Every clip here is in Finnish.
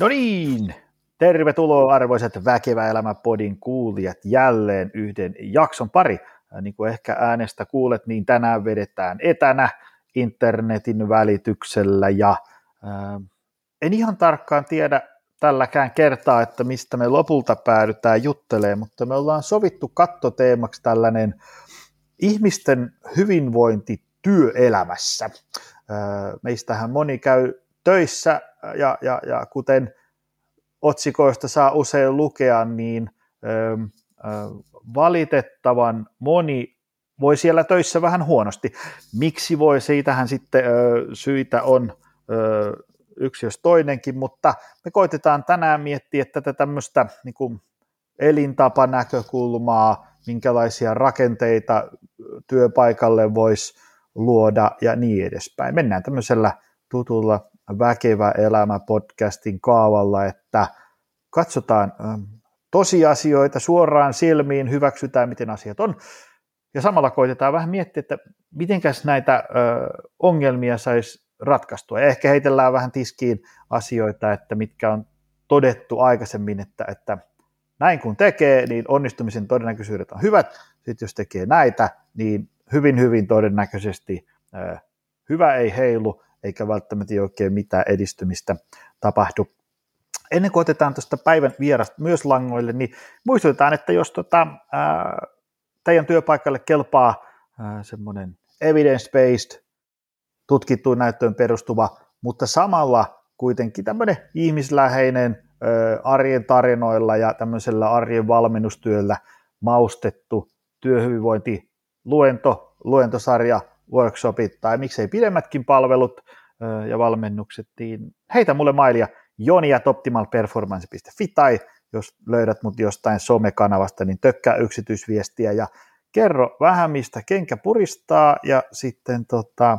No niin, tervetuloa arvoisat Väkevä Elämä podin kuulijat jälleen yhden jakson pari. Niin kuin ehkä äänestä kuulet, niin tänään vedetään etänä internetin välityksellä ja äh, en ihan tarkkaan tiedä tälläkään kertaa, että mistä me lopulta päädytään juttelemaan, mutta me ollaan sovittu kattoteemaksi tällainen ihmisten hyvinvointi työelämässä. Meistähän moni käy töissä ja, ja, ja kuten otsikoista saa usein lukea, niin valitettavan moni voi siellä töissä vähän huonosti. Miksi voi? Siitähän sitten syitä on yksi jos toinenkin, mutta me koitetaan tänään miettiä tätä tämmöistä niin elintapanäkökulmaa, minkälaisia rakenteita työpaikalle voisi luoda ja niin edespäin. Mennään tämmöisellä tutulla Väkevä elämä podcastin kaavalla, että katsotaan tosiasioita suoraan silmiin, hyväksytään miten asiat on, ja samalla koitetaan vähän miettiä, että mitenkäs näitä ongelmia saisi ratkaistua. Ja ehkä heitellään vähän tiskiin asioita, että mitkä on todettu aikaisemmin, että, että näin kun tekee, niin onnistumisen todennäköisyydet on hyvät. Sitten jos tekee näitä, niin hyvin, hyvin todennäköisesti hyvä ei heilu, eikä välttämättä oikein mitään edistymistä tapahdu. Ennen kuin otetaan tuosta päivän vierasta myös langoille, niin muistutetaan, että jos tota, ää, teidän työpaikalle kelpaa semmoinen evidence-based, tutkittuun näyttöön perustuva, mutta samalla kuitenkin tämmöinen ihmisläheinen arjen tarinoilla ja tämmöisellä arjen valmennustyöllä maustettu työhyvinvointi luento, luentosarja, workshopit tai miksei pidemmätkin palvelut ja valmennukset, niin heitä mulle mailia joni.optimalperformance.fi tai jos löydät mut jostain somekanavasta, niin tökkää yksityisviestiä ja kerro vähän, mistä kenkä puristaa ja sitten tota,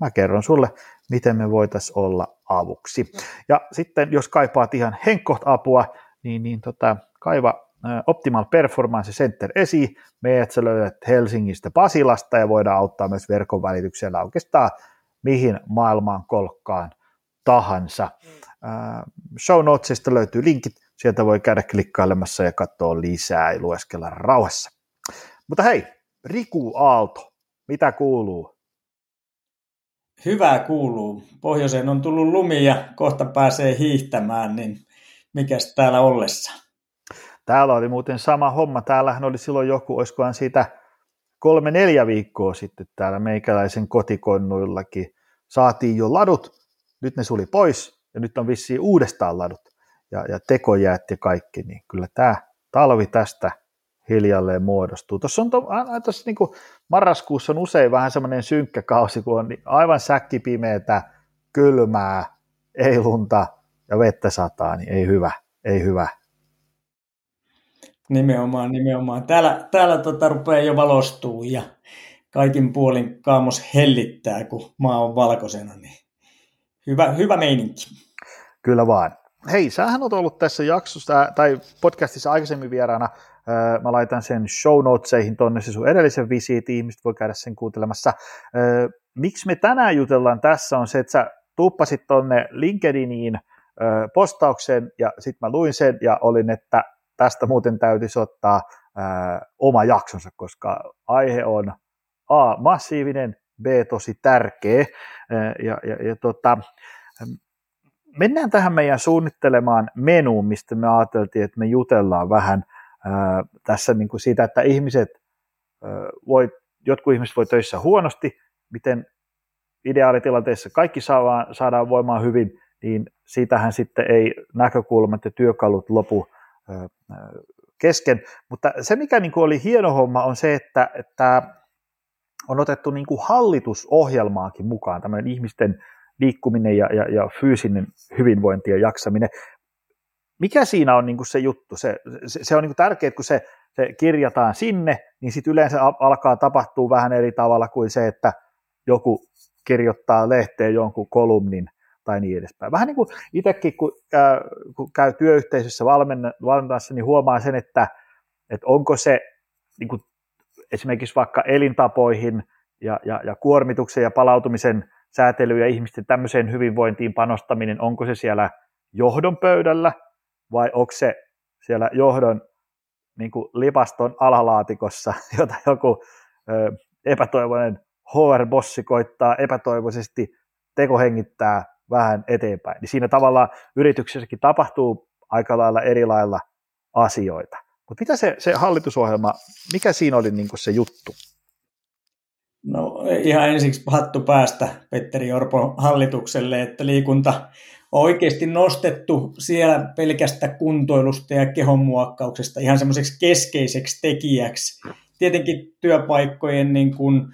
mä kerron sulle, miten me voitaisiin olla avuksi. Ja sitten jos kaipaat ihan henkkoht apua, niin, niin tota, kaiva Optimal Performance Center esi. Meidät sä löydät Helsingistä Pasilasta ja voidaan auttaa myös verkon välityksellä oikeastaan mihin maailmaan kolkkaan tahansa. Show notesista löytyy linkit, sieltä voi käydä klikkailemassa ja katsoa lisää ja lueskella rauhassa. Mutta hei, Riku Aalto, mitä kuuluu? Hyvää kuuluu. Pohjoiseen on tullut lumi ja kohta pääsee hiihtämään, niin mikäs täällä ollessa? Täällä oli muuten sama homma. Täällähän oli silloin joku, olisikohan siitä kolme neljä viikkoa sitten täällä meikäläisen kotikonnuillakin. Saatiin jo ladut, nyt ne suli pois ja nyt on vissiin uudestaan ladut ja, ja tekojäät ja kaikki, niin kyllä tämä talvi tästä hiljalleen muodostuu. Tuossa on to, tuossa niin kuin marraskuussa on usein vähän semmoinen synkkä kausi, kun on aivan säkkipimeätä, kylmää, ei lunta ja vettä sataa, niin ei hyvä, ei hyvä. Nimenomaan, nimenomaan. Täällä, täällä tota rupeaa jo valostuu ja kaikin puolin kaamos hellittää, kun maa on valkoisena. Niin hyvä, hyvä meininki. Kyllä vaan. Hei, sähän on ollut tässä jaksossa tai podcastissa aikaisemmin vieraana. Mä laitan sen show notesihin tonne se sun edellisen visiitin, ihmiset voi käydä sen kuuntelemassa. Miksi me tänään jutellaan tässä on se, että sä tuppasit tonne LinkedIniin postauksen ja sitten mä luin sen ja olin, että tästä muuten täytyisi ottaa ää, oma jaksonsa, koska aihe on A, massiivinen, B, tosi tärkeä. Ää, ja, ja, ja tota, mennään tähän meidän suunnittelemaan menuun, mistä me ajateltiin, että me jutellaan vähän ää, tässä niin kuin siitä, että ihmiset ää, voi, jotkut ihmiset voi töissä huonosti, miten ideaalitilanteessa kaikki saadaan, saadaan voimaan hyvin, niin siitähän sitten ei näkökulmat ja työkalut lopu kesken. Mutta se, mikä niin kuin oli hieno homma, on se, että, että on otettu niin kuin hallitusohjelmaakin mukaan, tämmöinen ihmisten liikkuminen ja, ja, ja fyysinen hyvinvointi ja jaksaminen. Mikä siinä on niin kuin se juttu? Se, se, se on niin kuin tärkeää, kun se, se kirjataan sinne, niin sitten yleensä alkaa tapahtua vähän eri tavalla kuin se, että joku kirjoittaa lehteen jonkun kolumnin tai niin edespäin. Vähän niin kuin itsekin, kun, äh, kun käy työyhteisössä valmennassa, niin huomaa sen, että, että onko se niin kuin esimerkiksi vaikka elintapoihin ja, ja, ja kuormituksen ja palautumisen säätely ja ihmisten tämmöiseen hyvinvointiin panostaminen, onko se siellä johdon pöydällä vai onko se siellä johdon niin kuin lipaston alalaatikossa, jota joku ö, epätoivoinen HR-bossi koittaa epätoivoisesti tekohengittää vähän eteenpäin. Niin siinä tavallaan yrityksessäkin tapahtuu aika lailla eri lailla asioita. Mutta mitä se, se hallitusohjelma, mikä siinä oli niin se juttu? No ihan ensiksi hattu päästä Petteri Orpon hallitukselle, että liikunta on oikeasti nostettu siellä pelkästä kuntoilusta ja kehonmuokkauksesta ihan semmoiseksi keskeiseksi tekijäksi. Tietenkin työpaikkojen niin kuin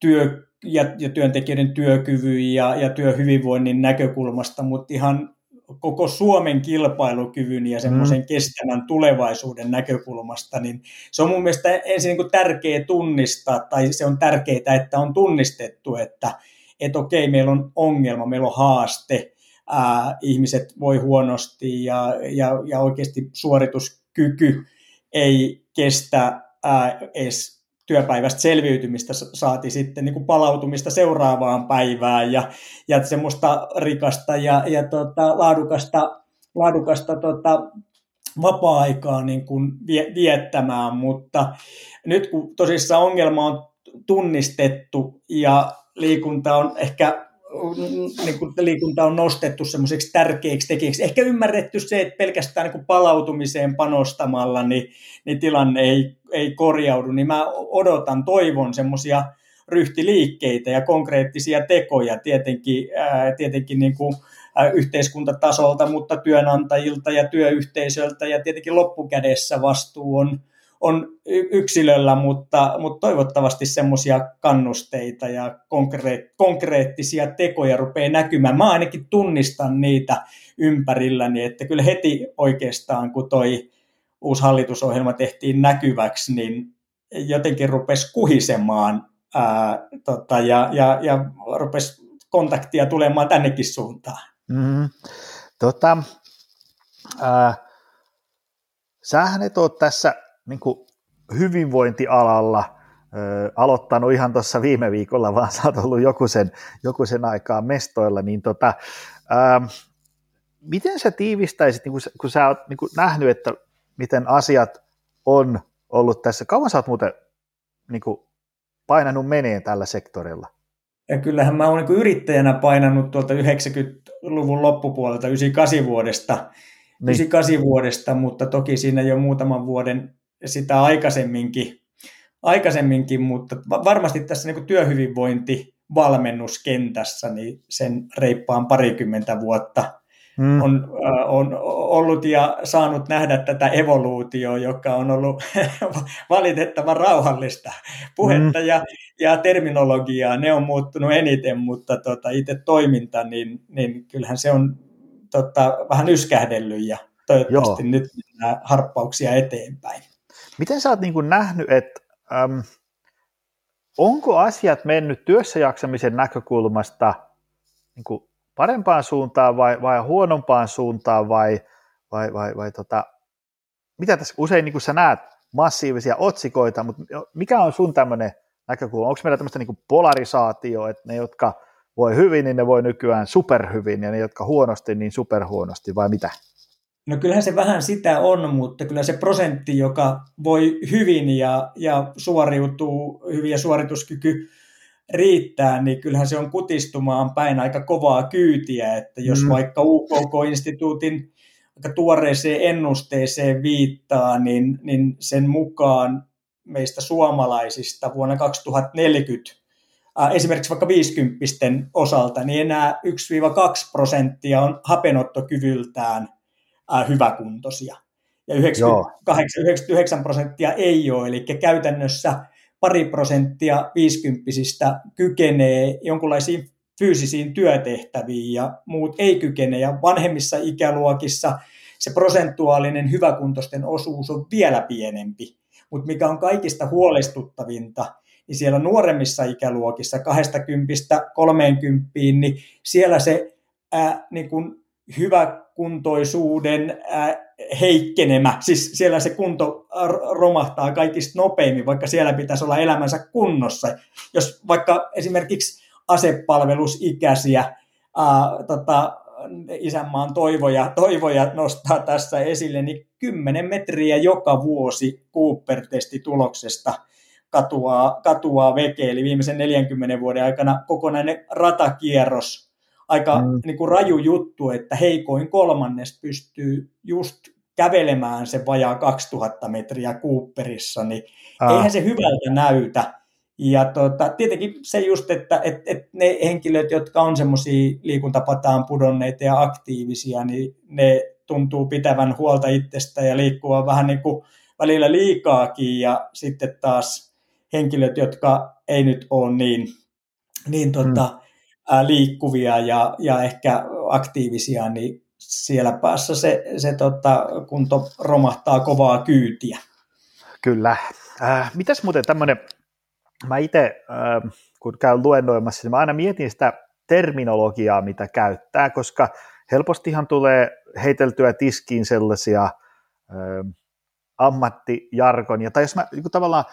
työ ja, ja työntekijöiden työkyvyn ja, ja työhyvinvoinnin näkökulmasta, mutta ihan koko Suomen kilpailukyvyn ja semmoisen mm. kestävän tulevaisuuden näkökulmasta, niin se on mun mielestä ensin niin tärkeä tunnistaa, tai se on tärkeää, että on tunnistettu, että, että okei, meillä on ongelma, meillä on haaste, ää, ihmiset voi huonosti ja, ja, ja oikeasti suorituskyky ei kestä ää, edes työpäivästä selviytymistä saati sitten niin kuin palautumista seuraavaan päivään ja, ja semmoista rikasta ja, ja tota, laadukasta, laadukasta tota, vapaa-aikaa niin kuin viettämään, mutta nyt kun tosissaan ongelma on tunnistettu ja liikunta on ehkä niin kuin liikunta on nostettu semmoiseksi tärkeäksi tekijäksi. Ehkä ymmärretty se, että pelkästään niin palautumiseen panostamalla niin, niin tilanne ei, ei korjaudu, niin mä odotan, toivon semmoisia ryhtiliikkeitä ja konkreettisia tekoja tietenkin, ää, tietenkin niin kuin, ää, yhteiskuntatasolta, mutta työnantajilta ja työyhteisöltä ja tietenkin loppukädessä vastuu on, on yksilöllä, mutta, mutta toivottavasti semmoisia kannusteita ja konkreet, konkreettisia tekoja rupeaa näkymään. Mä ainakin tunnistan niitä ympärilläni, että kyllä heti oikeastaan, kun toi uusi hallitusohjelma tehtiin näkyväksi, niin jotenkin rupesi kuhisemaan ää, tota, ja, ja, ja rupesi kontaktia tulemaan tännekin suuntaan. Mm, tota, ää, sähän et ole tässä niin kuin hyvinvointialalla ö, aloittanut ihan tuossa viime viikolla, vaan sä oot ollut joku sen, joku sen aikaa mestoilla, niin tota, ö, miten sä tiivistäisit, niin kun, kun sä oot niin kun nähnyt, että miten asiat on ollut tässä, kauan sä oot muuten niin kuin, painanut meneen tällä sektorilla? Ja kyllähän mä oon niin yrittäjänä painanut tuolta 90-luvun loppupuolelta, 98 vuodesta, niin. 98 vuodesta, mutta toki siinä jo muutaman vuoden sitä aikaisemminkin, aikaisemminkin mutta varmasti tässä niin työhyvinvointi valmennuskentässä niin sen reippaan parikymmentä vuotta hmm. on, on ollut ja saanut nähdä tätä evoluutioa, joka on ollut valitettavan rauhallista puhetta hmm. ja, ja terminologiaa. Ne on muuttunut eniten, mutta tota, itse toiminta, niin, niin kyllähän se on tota, vähän yskähdellyt ja toivottavasti Joo. nyt harppauksia eteenpäin. Miten sä oot niin kuin nähnyt, että äm, onko asiat mennyt työssä jaksamisen näkökulmasta niin kuin parempaan suuntaan vai, vai huonompaan suuntaan vai, vai, vai, vai tota, mitä tässä usein niin kuin sä näet massiivisia otsikoita, mutta mikä on sun tämmöinen näkökulma? Onko meillä tämmöistä niin polarisaatio, että ne, jotka voi hyvin, niin ne voi nykyään superhyvin ja ne, jotka huonosti, niin superhuonosti vai mitä? No kyllähän se vähän sitä on, mutta kyllä se prosentti, joka voi hyvin ja, ja suoriutuu hyvin ja suorituskyky riittää, niin kyllähän se on kutistumaan päin aika kovaa kyytiä, että jos mm. vaikka UKK-instituutin aika tuoreeseen ennusteeseen viittaa, niin, niin sen mukaan meistä suomalaisista vuonna 2040 esimerkiksi vaikka 50 osalta, niin enää 1-2 prosenttia on hapenottokyvyltään äh, hyväkuntoisia. Ja 98-99 prosenttia ei ole, eli käytännössä pari prosenttia viisikymppisistä kykenee jonkinlaisiin fyysisiin työtehtäviin ja muut ei kykene. Ja vanhemmissa ikäluokissa se prosentuaalinen hyväkuntoisten osuus on vielä pienempi. Mutta mikä on kaikista huolestuttavinta, niin siellä nuoremmissa ikäluokissa 20-30, niin siellä se ää, niin kun hyväkuntoisuuden heikkenemä, siis siellä se kunto romahtaa kaikista nopeimmin, vaikka siellä pitäisi olla elämänsä kunnossa. Jos vaikka esimerkiksi asepalvelusikäisiä ää, tota, isänmaan toivoja, toivoja nostaa tässä esille, niin 10 metriä joka vuosi Cooper-testituloksesta katuaa, katuaa veke, eli viimeisen 40 vuoden aikana kokonainen ratakierros, aika mm. niin kuin raju juttu, että heikoin kolmannes pystyy just kävelemään se vajaa 2000 metriä Cooperissa, niin ah. eihän se hyvältä näytä. Ja tota, tietenkin se just, että et, et ne henkilöt, jotka on semmoisia liikuntapataan pudonneita ja aktiivisia, niin ne tuntuu pitävän huolta itsestä ja liikkua vähän niin kuin välillä liikaakin ja sitten taas henkilöt, jotka ei nyt ole niin, niin tota, mm. Liikkuvia ja, ja ehkä aktiivisia, niin siellä päässä se, se tota, kunto romahtaa kovaa kyytiä. Kyllä. Äh, mitäs muuten tämmöinen mä itse, ähm, kun käyn luennoimassa, niin mä aina mietin sitä terminologiaa, mitä käyttää, koska helpostihan tulee heiteltyä tiskiin sellaisia ähm, ammattijargonia, tai jos mä niin tavallaan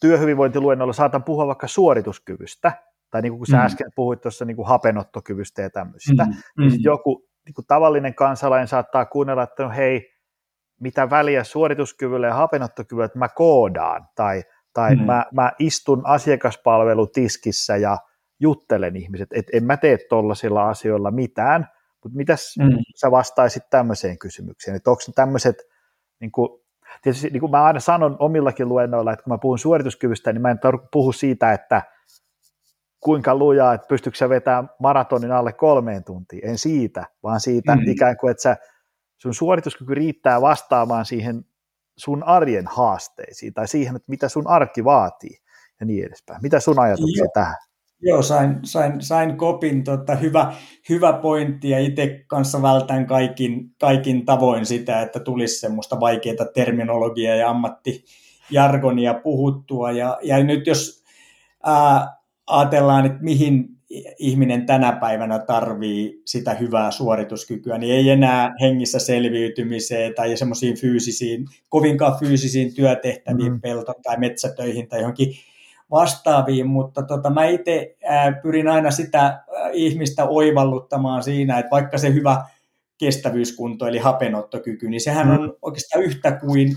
työhyvinvointiluennolla saatan puhua vaikka suorituskyvystä, tai niin kuin sä mm. äsken puhuit tuossa niin kuin hapenottokyvystä ja tämmöistä, mm. niin mm. joku niin kuin tavallinen kansalainen saattaa kuunnella, että no hei, mitä väliä suorituskyvyllä ja hapenottokyvyllä, että mä koodaan, tai tai mm. mä, mä istun asiakaspalvelutiskissä ja juttelen ihmiset, että en mä tee tuollaisilla asioilla mitään, mutta mitäs mm. sä vastaisit tämmöiseen kysymykseen, että onko tämmöiset, niin kuin, tietysti niin kuin mä aina sanon omillakin luennoilla, että kun mä puhun suorituskyvystä, niin mä en puhu siitä, että kuinka lujaa, että pystyykö sä vetämään maratonin alle kolmeen tuntiin, en siitä, vaan siitä mm. ikään kuin, että sä, sun suorituskyky riittää vastaamaan siihen sun arjen haasteisiin tai siihen, että mitä sun arki vaatii ja niin edespäin. Mitä sun ajatuksia Joo. tähän? Joo, sain, sain, sain kopin. Tota, hyvä, hyvä pointti ja itse kanssa vältän kaikin, kaikin tavoin sitä, että tulisi semmoista vaikeaa terminologiaa ja ammattijargonia puhuttua. Ja, ja nyt jos ää, ajatellaan, että mihin ihminen tänä päivänä tarvii sitä hyvää suorituskykyä, niin ei enää hengissä selviytymiseen tai semmoisiin fyysisiin, kovinkaan fyysisiin työtehtäviin, mm. pelto- tai metsätöihin tai johonkin vastaaviin, mutta tota, mä itse pyrin aina sitä ihmistä oivalluttamaan siinä, että vaikka se hyvä kestävyyskunto eli hapenottokyky, niin sehän mm. on oikeastaan yhtä kuin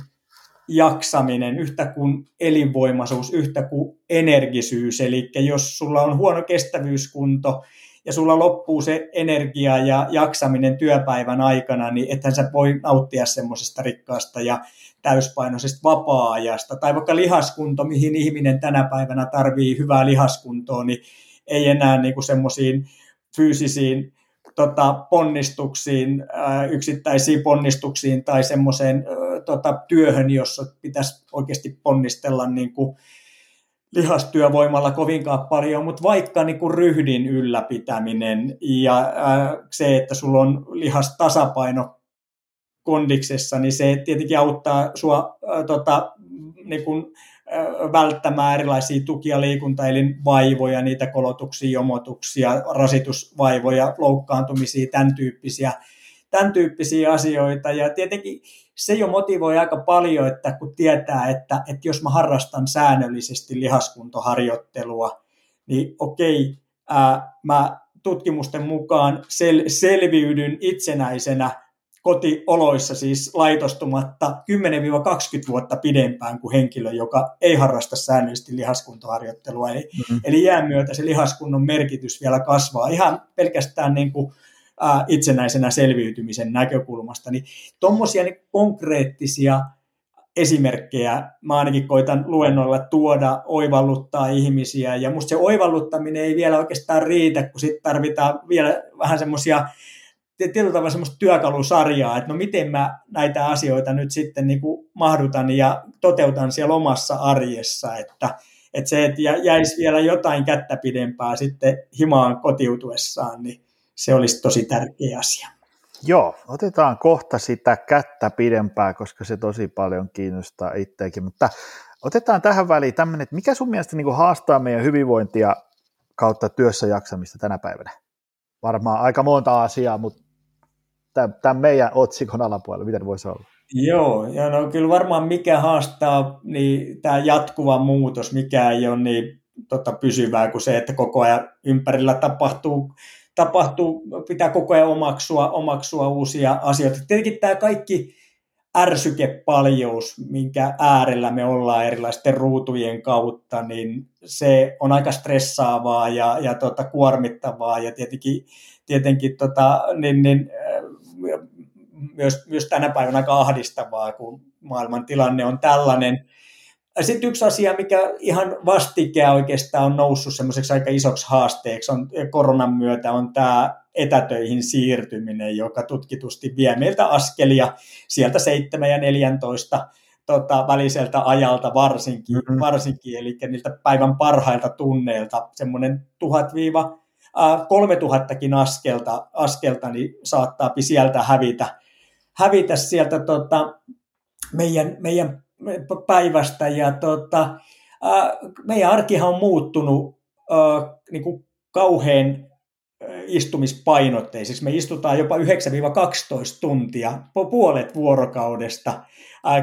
jaksaminen, yhtä kuin elinvoimaisuus, yhtä kuin energisyys. Eli jos sulla on huono kestävyyskunto ja sulla loppuu se energia ja jaksaminen työpäivän aikana, niin ethän sä voi nauttia semmoisesta rikkaasta ja täyspainoisesta vapaa-ajasta. Tai vaikka lihaskunto, mihin ihminen tänä päivänä tarvii hyvää lihaskuntoa, niin ei enää niin semmoisiin fyysisiin tota, ponnistuksiin, yksittäisiin ponnistuksiin tai semmoiseen tota, työhön, jossa pitäisi oikeasti ponnistella niin kuin lihastyövoimalla kovinkaan paljon, mutta vaikka niin kuin ryhdin ylläpitäminen ja ää, se, että sulla on lihas tasapaino kondiksessa, niin se tietenkin auttaa sua ää, tota, niin kuin, ää, välttämään erilaisia tukia liikuntaelinvaivoja, niitä kolotuksia, jomotuksia, rasitusvaivoja, loukkaantumisia, tämän tyyppisiä, tämän tyyppisiä asioita. Ja tietenkin se jo motivoi aika paljon, että kun tietää, että, että jos mä harrastan säännöllisesti lihaskuntoharjoittelua, niin okei, ää, mä tutkimusten mukaan sel, selviydyn itsenäisenä kotioloissa siis laitostumatta 10-20 vuotta pidempään kuin henkilö, joka ei harrasta säännöllisesti lihaskuntoharjoittelua. Eli, mm-hmm. eli jään myötä se lihaskunnon merkitys vielä kasvaa ihan pelkästään niin kuin itsenäisenä selviytymisen näkökulmasta, niin tuommoisia niin konkreettisia esimerkkejä mä ainakin koitan luennoilla tuoda, oivalluttaa ihmisiä, ja musta se oivalluttaminen ei vielä oikeastaan riitä, kun sitten tarvitaan vielä vähän semmoisia tietyllä tavalla semmoista työkalusarjaa, että no miten mä näitä asioita nyt sitten niin kuin mahdutan ja toteutan siellä omassa arjessa, että, että se, että jäisi vielä jotain kättä pidempää sitten himaan kotiutuessaan, niin se olisi tosi tärkeä asia. Joo, otetaan kohta sitä kättä pidempää, koska se tosi paljon kiinnostaa itseäkin, mutta otetaan tähän väliin tämmöinen, että mikä sun mielestä niin haastaa meidän hyvinvointia kautta työssä jaksamista tänä päivänä? Varmaan aika monta asiaa, mutta tämän meidän otsikon alapuolella, miten voisi olla? Joo, ja no kyllä varmaan mikä haastaa, niin tämä jatkuva muutos, mikä ei ole niin tota, pysyvää kuin se, että koko ajan ympärillä tapahtuu tapahtuu, pitää koko ajan omaksua, omaksua uusia asioita. Tietenkin tämä kaikki ärsykepaljous, minkä äärellä me ollaan erilaisten ruutujen kautta, niin se on aika stressaavaa ja, ja tota, kuormittavaa ja tietenkin, tietenkin tota, niin, niin, myös, myös tänä päivänä aika ahdistavaa, kun maailman tilanne on tällainen. Sitten yksi asia, mikä ihan vastikään oikeastaan on noussut semmoiseksi aika isoksi haasteeksi on koronan myötä, on tämä etätöihin siirtyminen, joka tutkitusti vie meiltä askelia sieltä 7 ja 14 tota, väliseltä ajalta varsinkin, mm-hmm. varsinkin, eli niiltä päivän parhailta tunneilta, semmoinen 1000 3000kin askelta, askelta niin saattaa sieltä hävitä, hävitä sieltä tota, meidän, meidän päivästä. Ja tota, meidän arkihan on muuttunut niin kuin kauhean istumispainotteiseksi. Me istutaan jopa 9-12 tuntia, puolet vuorokaudesta.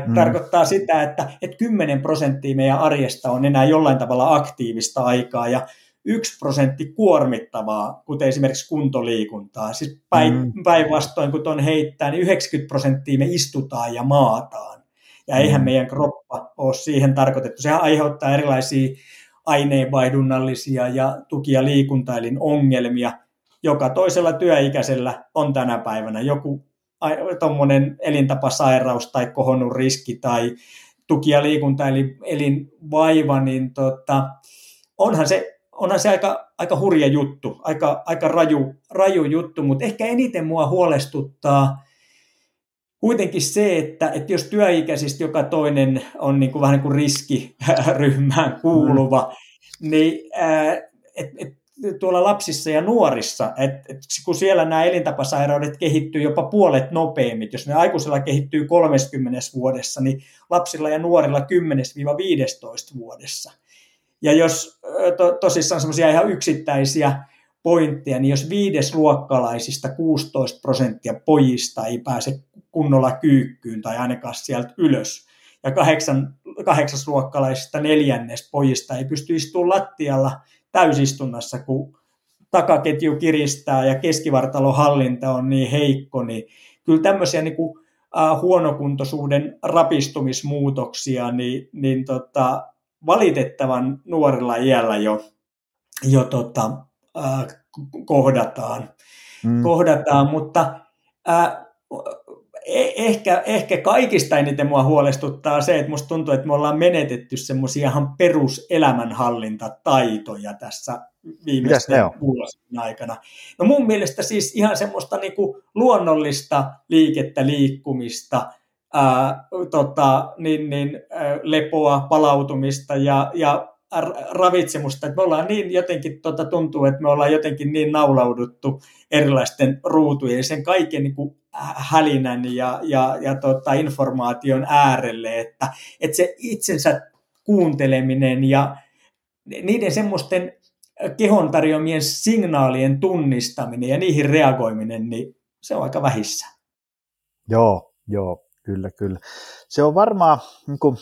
Mm. Tarkoittaa sitä, että, että 10 prosenttia meidän arjesta on enää jollain tavalla aktiivista aikaa ja yksi prosentti kuormittavaa, kuten esimerkiksi kuntoliikuntaa. Siis mm. päinvastoin, kun tuon heittää, niin 90 prosenttia me istutaan ja maataan. Ja eihän mm. meidän kroppa ole siihen tarkoitettu. Sehän aiheuttaa erilaisia aineenvaihdunnallisia ja tuki- ja liikuntailin ongelmia. Joka toisella työikäisellä on tänä päivänä joku tuommoinen elintapasairaus tai kohonnut riski tai tuki- ja liikuntaelin vaiva, niin tota, onhan se onhan se aika, aika hurja juttu, aika, aika raju, raju juttu, mutta ehkä eniten mua huolestuttaa kuitenkin se, että, että jos työikäisistä joka toinen on niin kuin vähän niin kuin riskiryhmään kuuluva, mm. niin et, et, tuolla lapsissa ja nuorissa, että et, kun siellä nämä elintapasairaudet kehittyy jopa puolet nopeammin, jos ne aikuisilla kehittyy 30 vuodessa, niin lapsilla ja nuorilla 10-15 vuodessa. Ja jos to, tosissaan semmoisia ihan yksittäisiä pointteja, niin jos viidesluokkalaisista 16 prosenttia pojista ei pääse kunnolla kyykkyyn tai ainakaan sieltä ylös, ja kahdeksan, kahdeksasluokkalaisista neljännes pojista ei pysty istumaan lattialla täysistunnassa, kun takaketju kiristää ja keskivartalohallinta on niin heikko, niin kyllä tämmöisiä niin kuin, uh, huonokuntoisuuden rapistumismuutoksia, niin, niin tota, valitettavan nuorella iällä jo, jo tota, äh, kohdataan. Mm. kohdataan, mutta äh, ehkä, ehkä kaikista eniten mua huolestuttaa se, että musta tuntuu, että me ollaan menetetty semmoisia ihan peruselämänhallintataitoja tässä viimeisten vuosien aikana. No mun mielestä siis ihan semmoista niinku luonnollista liikettä, liikkumista, ää, tota, niin, niin, ää, lepoa, palautumista ja, ja ravitsemusta, että me ollaan niin jotenkin, tota, tuntuu, että me ollaan jotenkin niin naulauduttu erilaisten ruutujen, sen kaiken niin kuin hälinän ja, ja, ja tota, informaation äärelle, että, että se itsensä kuunteleminen ja niiden semmoisten kehon tarjoamien signaalien tunnistaminen ja niihin reagoiminen, niin se on aika vähissä. Joo, joo. Kyllä, kyllä. Se on varmaan, niin kuin,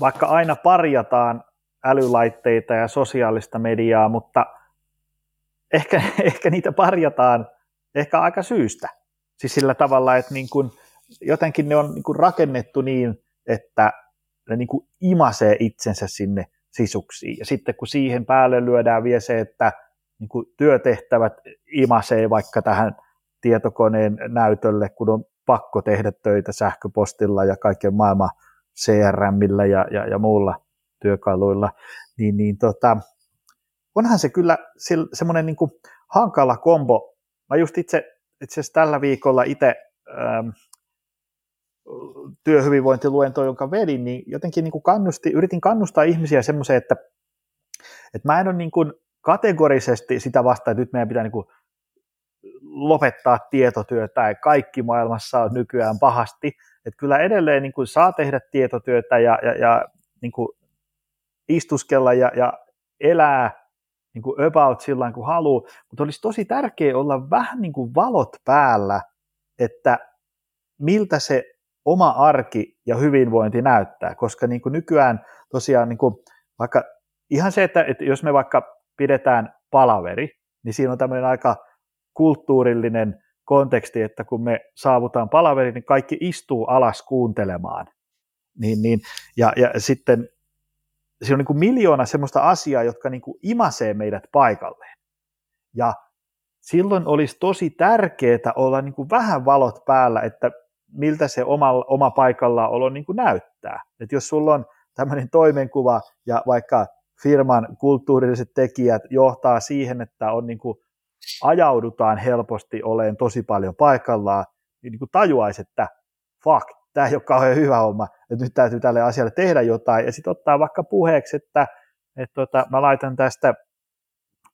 vaikka aina parjataan älylaitteita ja sosiaalista mediaa, mutta ehkä, ehkä niitä parjataan ehkä aika syystä. Siis sillä tavalla, että niin kuin, jotenkin ne on niin kuin rakennettu niin, että ne niin kuin imasee itsensä sinne sisuksiin. Ja sitten kun siihen päälle lyödään vielä se, että niin kuin työtehtävät imasee vaikka tähän tietokoneen näytölle, kun on pakko tehdä töitä sähköpostilla ja kaiken maailman CRMillä ja, ja, ja muulla työkaluilla, niin, niin tota, onhan se kyllä semmoinen niin hankala kombo. Mä just itse, itse asiassa tällä viikolla itse ähm, työhyvinvointiluento, jonka vedin, niin jotenkin niin kuin kannusti, yritin kannustaa ihmisiä semmoiseen, että, että mä en ole niin kuin kategorisesti sitä vastaan, että nyt meidän pitää niin kuin lopettaa tietotyötä ja kaikki maailmassa on nykyään pahasti. Että kyllä edelleen niin kuin saa tehdä tietotyötä ja, ja, ja niin kuin istuskella ja, ja elää niin kuin about sillä kuin haluaa, mutta olisi tosi tärkeää olla vähän niin kuin valot päällä, että miltä se oma arki ja hyvinvointi näyttää, koska niin kuin nykyään tosiaan niin kuin vaikka ihan se, että, että jos me vaikka pidetään palaveri, niin siinä on tämmöinen aika kulttuurillinen konteksti, että kun me saavutaan palaveriin, niin kaikki istuu alas kuuntelemaan. Niin, niin, ja, ja sitten siinä on niin kuin miljoona semmoista asiaa, jotka niin kuin imasee meidät paikalleen. Ja silloin olisi tosi tärkeää olla niin kuin vähän valot päällä, että miltä se oma, oma paikallaolo niin kuin näyttää. Et jos sulla on tämmöinen toimenkuva ja vaikka firman kulttuurilliset tekijät johtaa siihen, että on niin kuin ajaudutaan helposti oleen tosi paljon paikallaan, niin, niin kuin tajuaisi, että fuck, tämä ei ole kauhean hyvä homma, että nyt täytyy tälle asialle tehdä jotain, ja sitten ottaa vaikka puheeksi, että, että tota, mä laitan tästä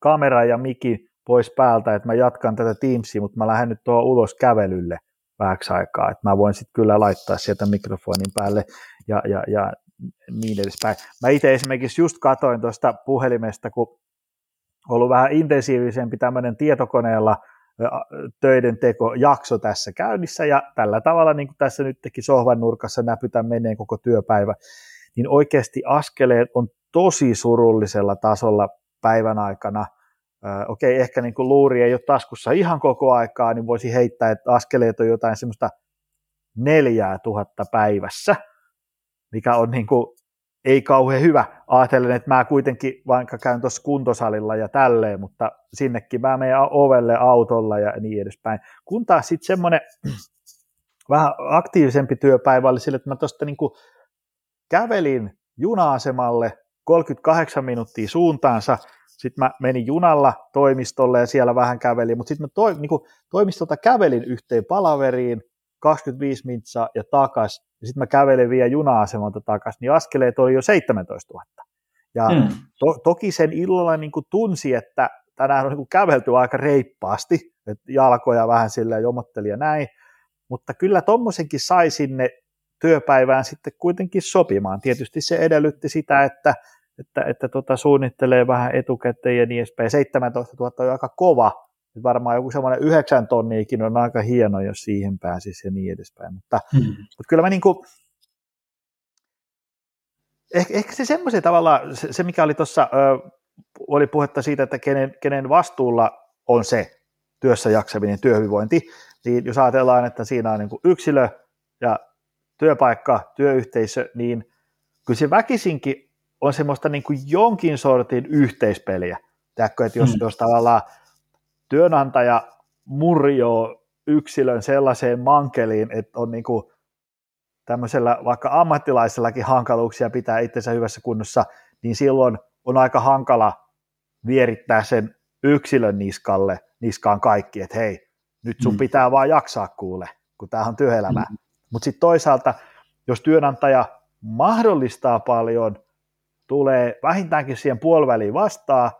kameran ja mikin pois päältä, että mä jatkan tätä Teamsia, mutta mä lähden nyt tuohon ulos kävelylle vähäksi aikaa, että mä voin sitten kyllä laittaa sieltä mikrofonin päälle ja, ja, ja niin edespäin. Mä itse esimerkiksi just katoin tuosta puhelimesta, kun ollut vähän intensiivisempi tämmöinen tietokoneella töiden teko jakso tässä käynnissä ja tällä tavalla, niin kuin tässä nyt teki sohvan nurkassa näpytä menee koko työpäivä, niin oikeasti askeleet on tosi surullisella tasolla päivän aikana. Okei, okay, ehkä niin kuin luuri ei ole taskussa ihan koko aikaa, niin voisi heittää, että askeleet on jotain semmoista neljää tuhatta päivässä, mikä on niin kuin ei kauhean hyvä. Ajattelen, että mä kuitenkin vaikka käyn tuossa kuntosalilla ja tälleen, mutta sinnekin mä menen ovelle autolla ja niin edespäin. Kun taas sitten semmoinen vähän aktiivisempi työpäivä oli sille, että mä tuosta niin kävelin juna-asemalle 38 minuuttia suuntaansa, sitten mä menin junalla toimistolle ja siellä vähän kävelin, mutta sitten mä toi, niin toimistolta kävelin yhteen palaveriin, 25 mintsaa ja takas, ja sitten mä kävelin vielä juna-asemalta takaisin, niin askeleet oli jo 17 000. Ja mm. to, toki sen illalla niin kuin tunsi, että tänään on niin kuin kävelty aika reippaasti, että jalkoja vähän sillä jomotteli ja näin, mutta kyllä tuommoisenkin sai sinne työpäivään sitten kuitenkin sopimaan. Tietysti se edellytti sitä, että, että, että tota suunnittelee vähän etukäteen ja niin edespäin. 17 000 on aika kova, varmaan joku semmoinen yhdeksän tonniikin on aika hieno, jos siihen pääsisi ja niin edespäin. Mutta, hmm. mutta kyllä mä niin kuin, ehkä, ehkä se semmoisen tavalla, se, se mikä oli tuossa, oli puhetta siitä, että kenen, kenen vastuulla on se työssä jaksaminen, työhyvinvointi, niin jos ajatellaan, että siinä on niin kuin yksilö ja työpaikka, työyhteisö, niin kyllä se väkisinkin on semmoista niin kuin jonkin sortin yhteispeliä. Tiedätkö, että jos, hmm. jos tavallaan työnantaja murjoo yksilön sellaiseen mankeliin, että on niin kuin tämmöisellä vaikka ammattilaisellakin hankaluuksia pitää itsensä hyvässä kunnossa, niin silloin on aika hankala vierittää sen yksilön niskalle, niskaan kaikki, että hei, nyt sun mm. pitää vaan jaksaa kuule, kun tämä on työelämä. Mm. Mutta sitten toisaalta, jos työnantaja mahdollistaa paljon, tulee vähintäänkin siihen puoliväliin vastaan,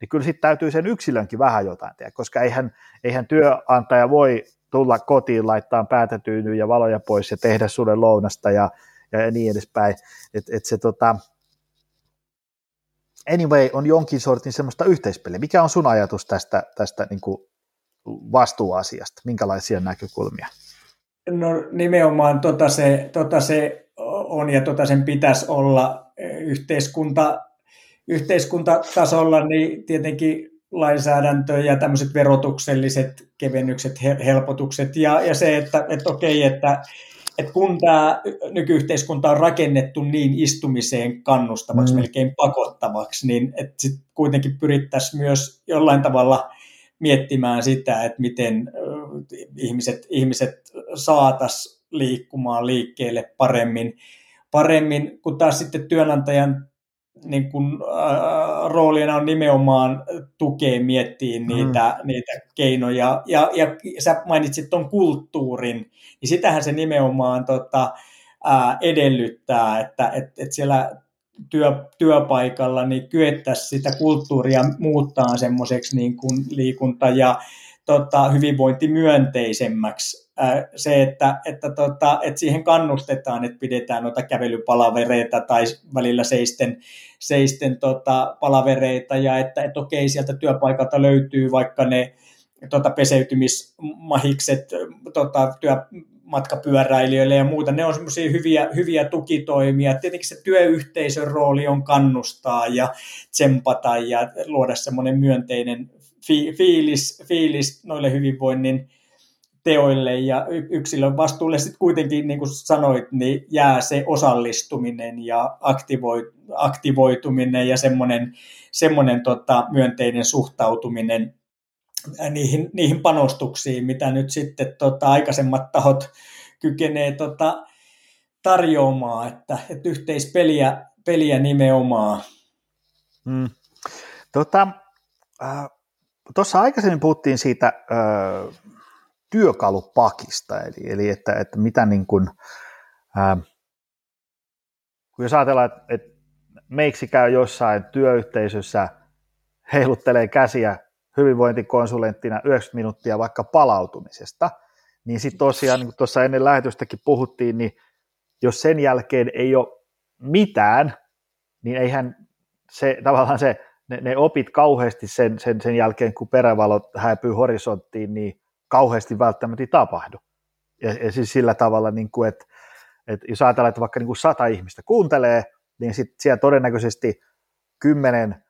niin kyllä sitten täytyy sen yksilönkin vähän jotain tehdä, koska eihän, eihän työnantaja voi tulla kotiin, laittaa päätätyynyä ja valoja pois ja tehdä sulle lounasta ja, ja niin edespäin. Et, et se tota, anyway, on jonkin sortin semmoista yhteispeliä. Mikä on sun ajatus tästä, tästä niin kuin vastuuasiasta? Minkälaisia näkökulmia? No nimenomaan tota se, tota se on ja tota sen pitäisi olla yhteiskunta yhteiskuntatasolla niin tietenkin lainsäädäntö ja tämmöiset verotukselliset kevennykset, helpotukset ja, ja se, että, että okei, että, että kun tämä nykyyhteiskunta on rakennettu niin istumiseen kannustavaksi, mm. melkein pakottavaksi, niin että sit kuitenkin pyrittäisiin myös jollain tavalla miettimään sitä, että miten ihmiset, ihmiset saataisiin liikkumaan liikkeelle paremmin, paremmin, kun taas sitten työnantajan niin kun, äh, roolina on nimenomaan tukea miettiä mm. niitä, mm. niitä keinoja. Ja, ja sä mainitsit tuon kulttuurin, niin sitähän se nimenomaan tota, äh, edellyttää, että et, et siellä työ, työpaikalla niin kyettäisiin sitä kulttuuria muuttaa semmoiseksi niin kuin liikunta- ja tota, hyvinvointimyönteisemmäksi. Se, että, että, tota, että siihen kannustetaan, että pidetään noita kävelypalavereita tai välillä seisten, seisten tota, palavereita ja että, että okei, sieltä työpaikalta löytyy vaikka ne tota, peseytymismahikset tota, työ, matkapyöräilijöille ja muuta. Ne on semmoisia hyviä, hyviä tukitoimia. Tietenkin se työyhteisön rooli on kannustaa ja tsempata ja luoda semmoinen myönteinen fi, fiilis, fiilis noille hyvinvoinnin teoille ja yksilön vastuulle sitten kuitenkin, niin kuin sanoit, niin jää se osallistuminen ja aktivoi, aktivoituminen ja semmoinen, semmoinen tota, myönteinen suhtautuminen niihin, niihin panostuksiin, mitä nyt sitten tota, aikaisemmat tahot kykenee tota, tarjoamaan, että, että yhteispeliä peliä nimenomaan. Mm. Tota, äh, tuossa aikaisemmin puhuttiin siitä äh, työkalupakista, eli, eli että, että mitä niin kuin, äh, kun jos ajatellaan, että, että meiksi käy jossain työyhteisössä, heiluttelee käsiä hyvinvointikonsulenttina 90 minuuttia vaikka palautumisesta, niin sitten tosiaan, niin kuin tuossa ennen lähetystäkin puhuttiin, niin jos sen jälkeen ei ole mitään, niin eihän se tavallaan se, ne, ne opit kauheasti sen, sen, sen jälkeen, kun perävalot häipyy horisonttiin, niin kauheasti välttämättä tapahdu. Ja, ja siis sillä tavalla, niin kuin, että, että jos ajatellaan, että vaikka niin kuin sata ihmistä kuuntelee, niin sitten siellä todennäköisesti kymmenen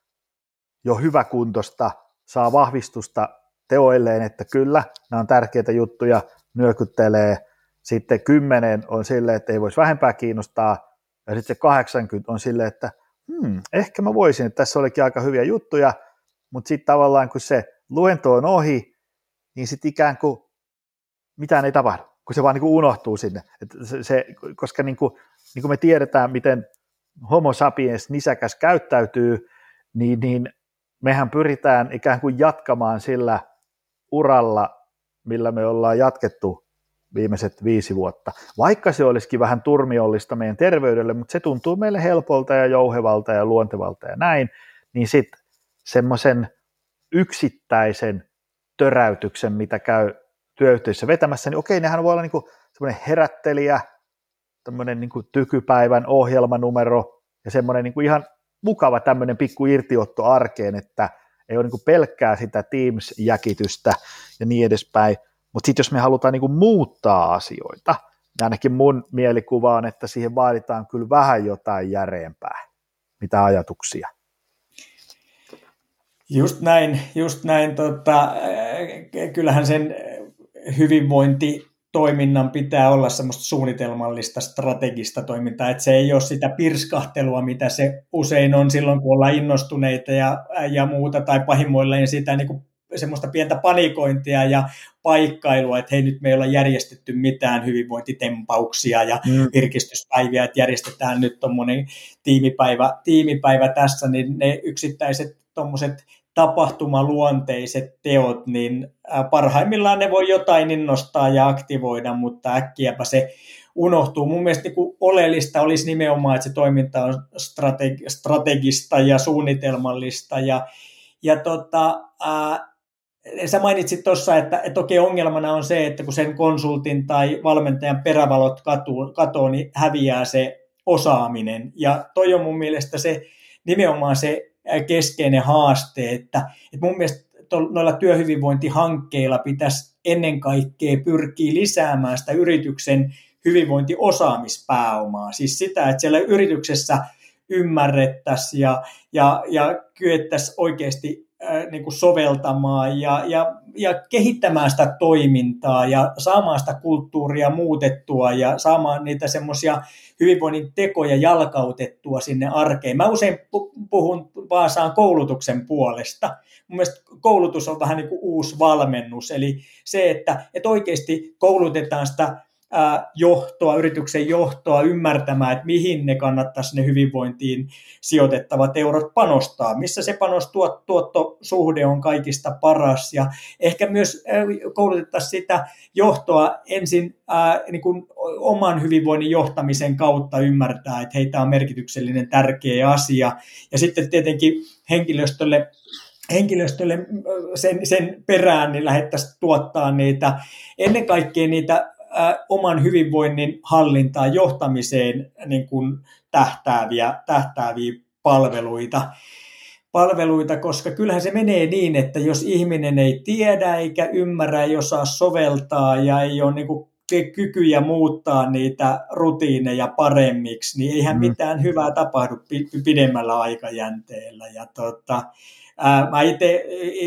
jo hyväkuntoista saa vahvistusta teoilleen, että kyllä, nämä on tärkeitä juttuja, nyökyttelee, sitten kymmenen on silleen, että ei voisi vähempää kiinnostaa, ja sitten se 80 on silleen, että hmm, ehkä mä voisin, että tässä olikin aika hyviä juttuja, mutta sitten tavallaan kun se luento on ohi, niin sitten ikään kuin mitään ei tapahdu, kun se vaan niin kuin unohtuu sinne. Et se, se, koska niin kuin, niin kuin me tiedetään, miten homo sapiens nisäkäs käyttäytyy, niin, niin mehän pyritään ikään kuin jatkamaan sillä uralla, millä me ollaan jatkettu viimeiset viisi vuotta. Vaikka se olisikin vähän turmiollista meidän terveydelle, mutta se tuntuu meille helpolta ja jouhevalta ja luontevalta ja näin, niin sitten semmoisen yksittäisen töräytyksen, mitä käy työyhteisössä vetämässä, niin okei, nehän voi olla niin semmoinen herättelijä, tämmöinen niin tykypäivän ohjelmanumero ja semmoinen niin ihan mukava tämmöinen pikku irtiotto arkeen, että ei ole niin pelkkää sitä Teams-jäkitystä ja niin edespäin, mutta sitten jos me halutaan niin muuttaa asioita, niin ainakin mun mielikuva on, että siihen vaaditaan kyllä vähän jotain järeempää. Mitä ajatuksia? Just näin, just näin. Tota, kyllähän sen hyvinvointi toiminnan pitää olla semmoista suunnitelmallista, strategista toimintaa, että se ei ole sitä pirskahtelua, mitä se usein on silloin, kun ollaan innostuneita ja, ja muuta, tai pahimmoilleen sitä niin kuin semmoista pientä panikointia ja paikkailua, että hei nyt me ei olla järjestetty mitään hyvinvointitempauksia ja mm. virkistyspäiviä, että järjestetään nyt tuommoinen tiimipäivä, tiimipäivä tässä, niin ne yksittäiset tuommoiset tapahtumaluonteiset teot, niin parhaimmillaan ne voi jotain innostaa ja aktivoida, mutta äkkiäpä se unohtuu. Mun mielestä niin oleellista olisi nimenomaan, että se toiminta on strategi- strategista ja suunnitelmallista ja, ja tota, ää, sä mainitsit tuossa, että, että okei ongelmana on se, että kun sen konsultin tai valmentajan perävalot katuu, niin häviää se osaaminen. Ja toi on mun mielestä se nimenomaan se keskeinen haaste, että, että mun mielestä noilla työhyvinvointihankkeilla pitäisi ennen kaikkea pyrkiä lisäämään sitä yrityksen hyvinvointiosaamispääomaa. Siis sitä, että siellä yrityksessä ymmärrettäisiin ja, ja, ja kyettäisiin oikeasti niin kuin soveltamaan ja, ja, ja kehittämään sitä toimintaa ja saamaan sitä kulttuuria muutettua ja saamaan niitä semmoisia hyvinvoinnin tekoja jalkautettua sinne arkeen. Mä usein puhun Vaasaan koulutuksen puolesta. Mun mielestä koulutus on vähän niin kuin uusi valmennus, eli se, että, että oikeasti koulutetaan sitä johtoa, yrityksen johtoa ymmärtämään, että mihin ne kannattaisi ne hyvinvointiin sijoitettavat eurot panostaa, missä se panostuottosuhde on kaikista paras. Ja ehkä myös koulutettaisiin sitä johtoa ensin ää, niin kuin oman hyvinvoinnin johtamisen kautta ymmärtää, että heitä on merkityksellinen tärkeä asia. Ja sitten tietenkin henkilöstölle henkilöstölle sen, sen perään niin lähdettäisiin tuottaa niitä, ennen kaikkea niitä oman hyvinvoinnin hallintaan, johtamiseen niin kuin tähtääviä, tähtääviä palveluita, palveluita, koska kyllähän se menee niin, että jos ihminen ei tiedä eikä ymmärrä, ei osaa soveltaa ja ei ole niin kuin kykyjä muuttaa niitä rutiineja paremmiksi, niin eihän mm. mitään hyvää tapahdu pidemmällä aikajänteellä. Ja tota, ää, mä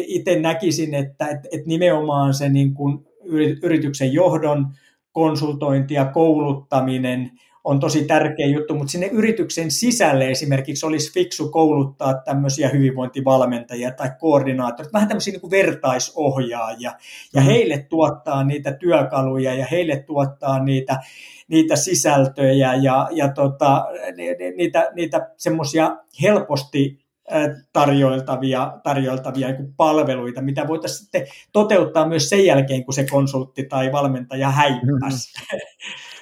itse näkisin, että et, et nimenomaan se niin kuin yrityksen johdon konsultointi ja kouluttaminen on tosi tärkeä juttu, mutta sinne yrityksen sisälle esimerkiksi olisi fiksu kouluttaa tämmöisiä hyvinvointivalmentajia tai koordinaattoreita, vähän tämmöisiä niin kuin vertaisohjaajia, ja mm. heille tuottaa niitä työkaluja ja heille tuottaa niitä, niitä sisältöjä ja, ja tota, niitä, niitä semmoisia helposti tarjoiltavia, tarjoiltavia palveluita, mitä voitaisiin sitten toteuttaa myös sen jälkeen, kun se konsultti tai valmentaja häippäsi. Mm-hmm.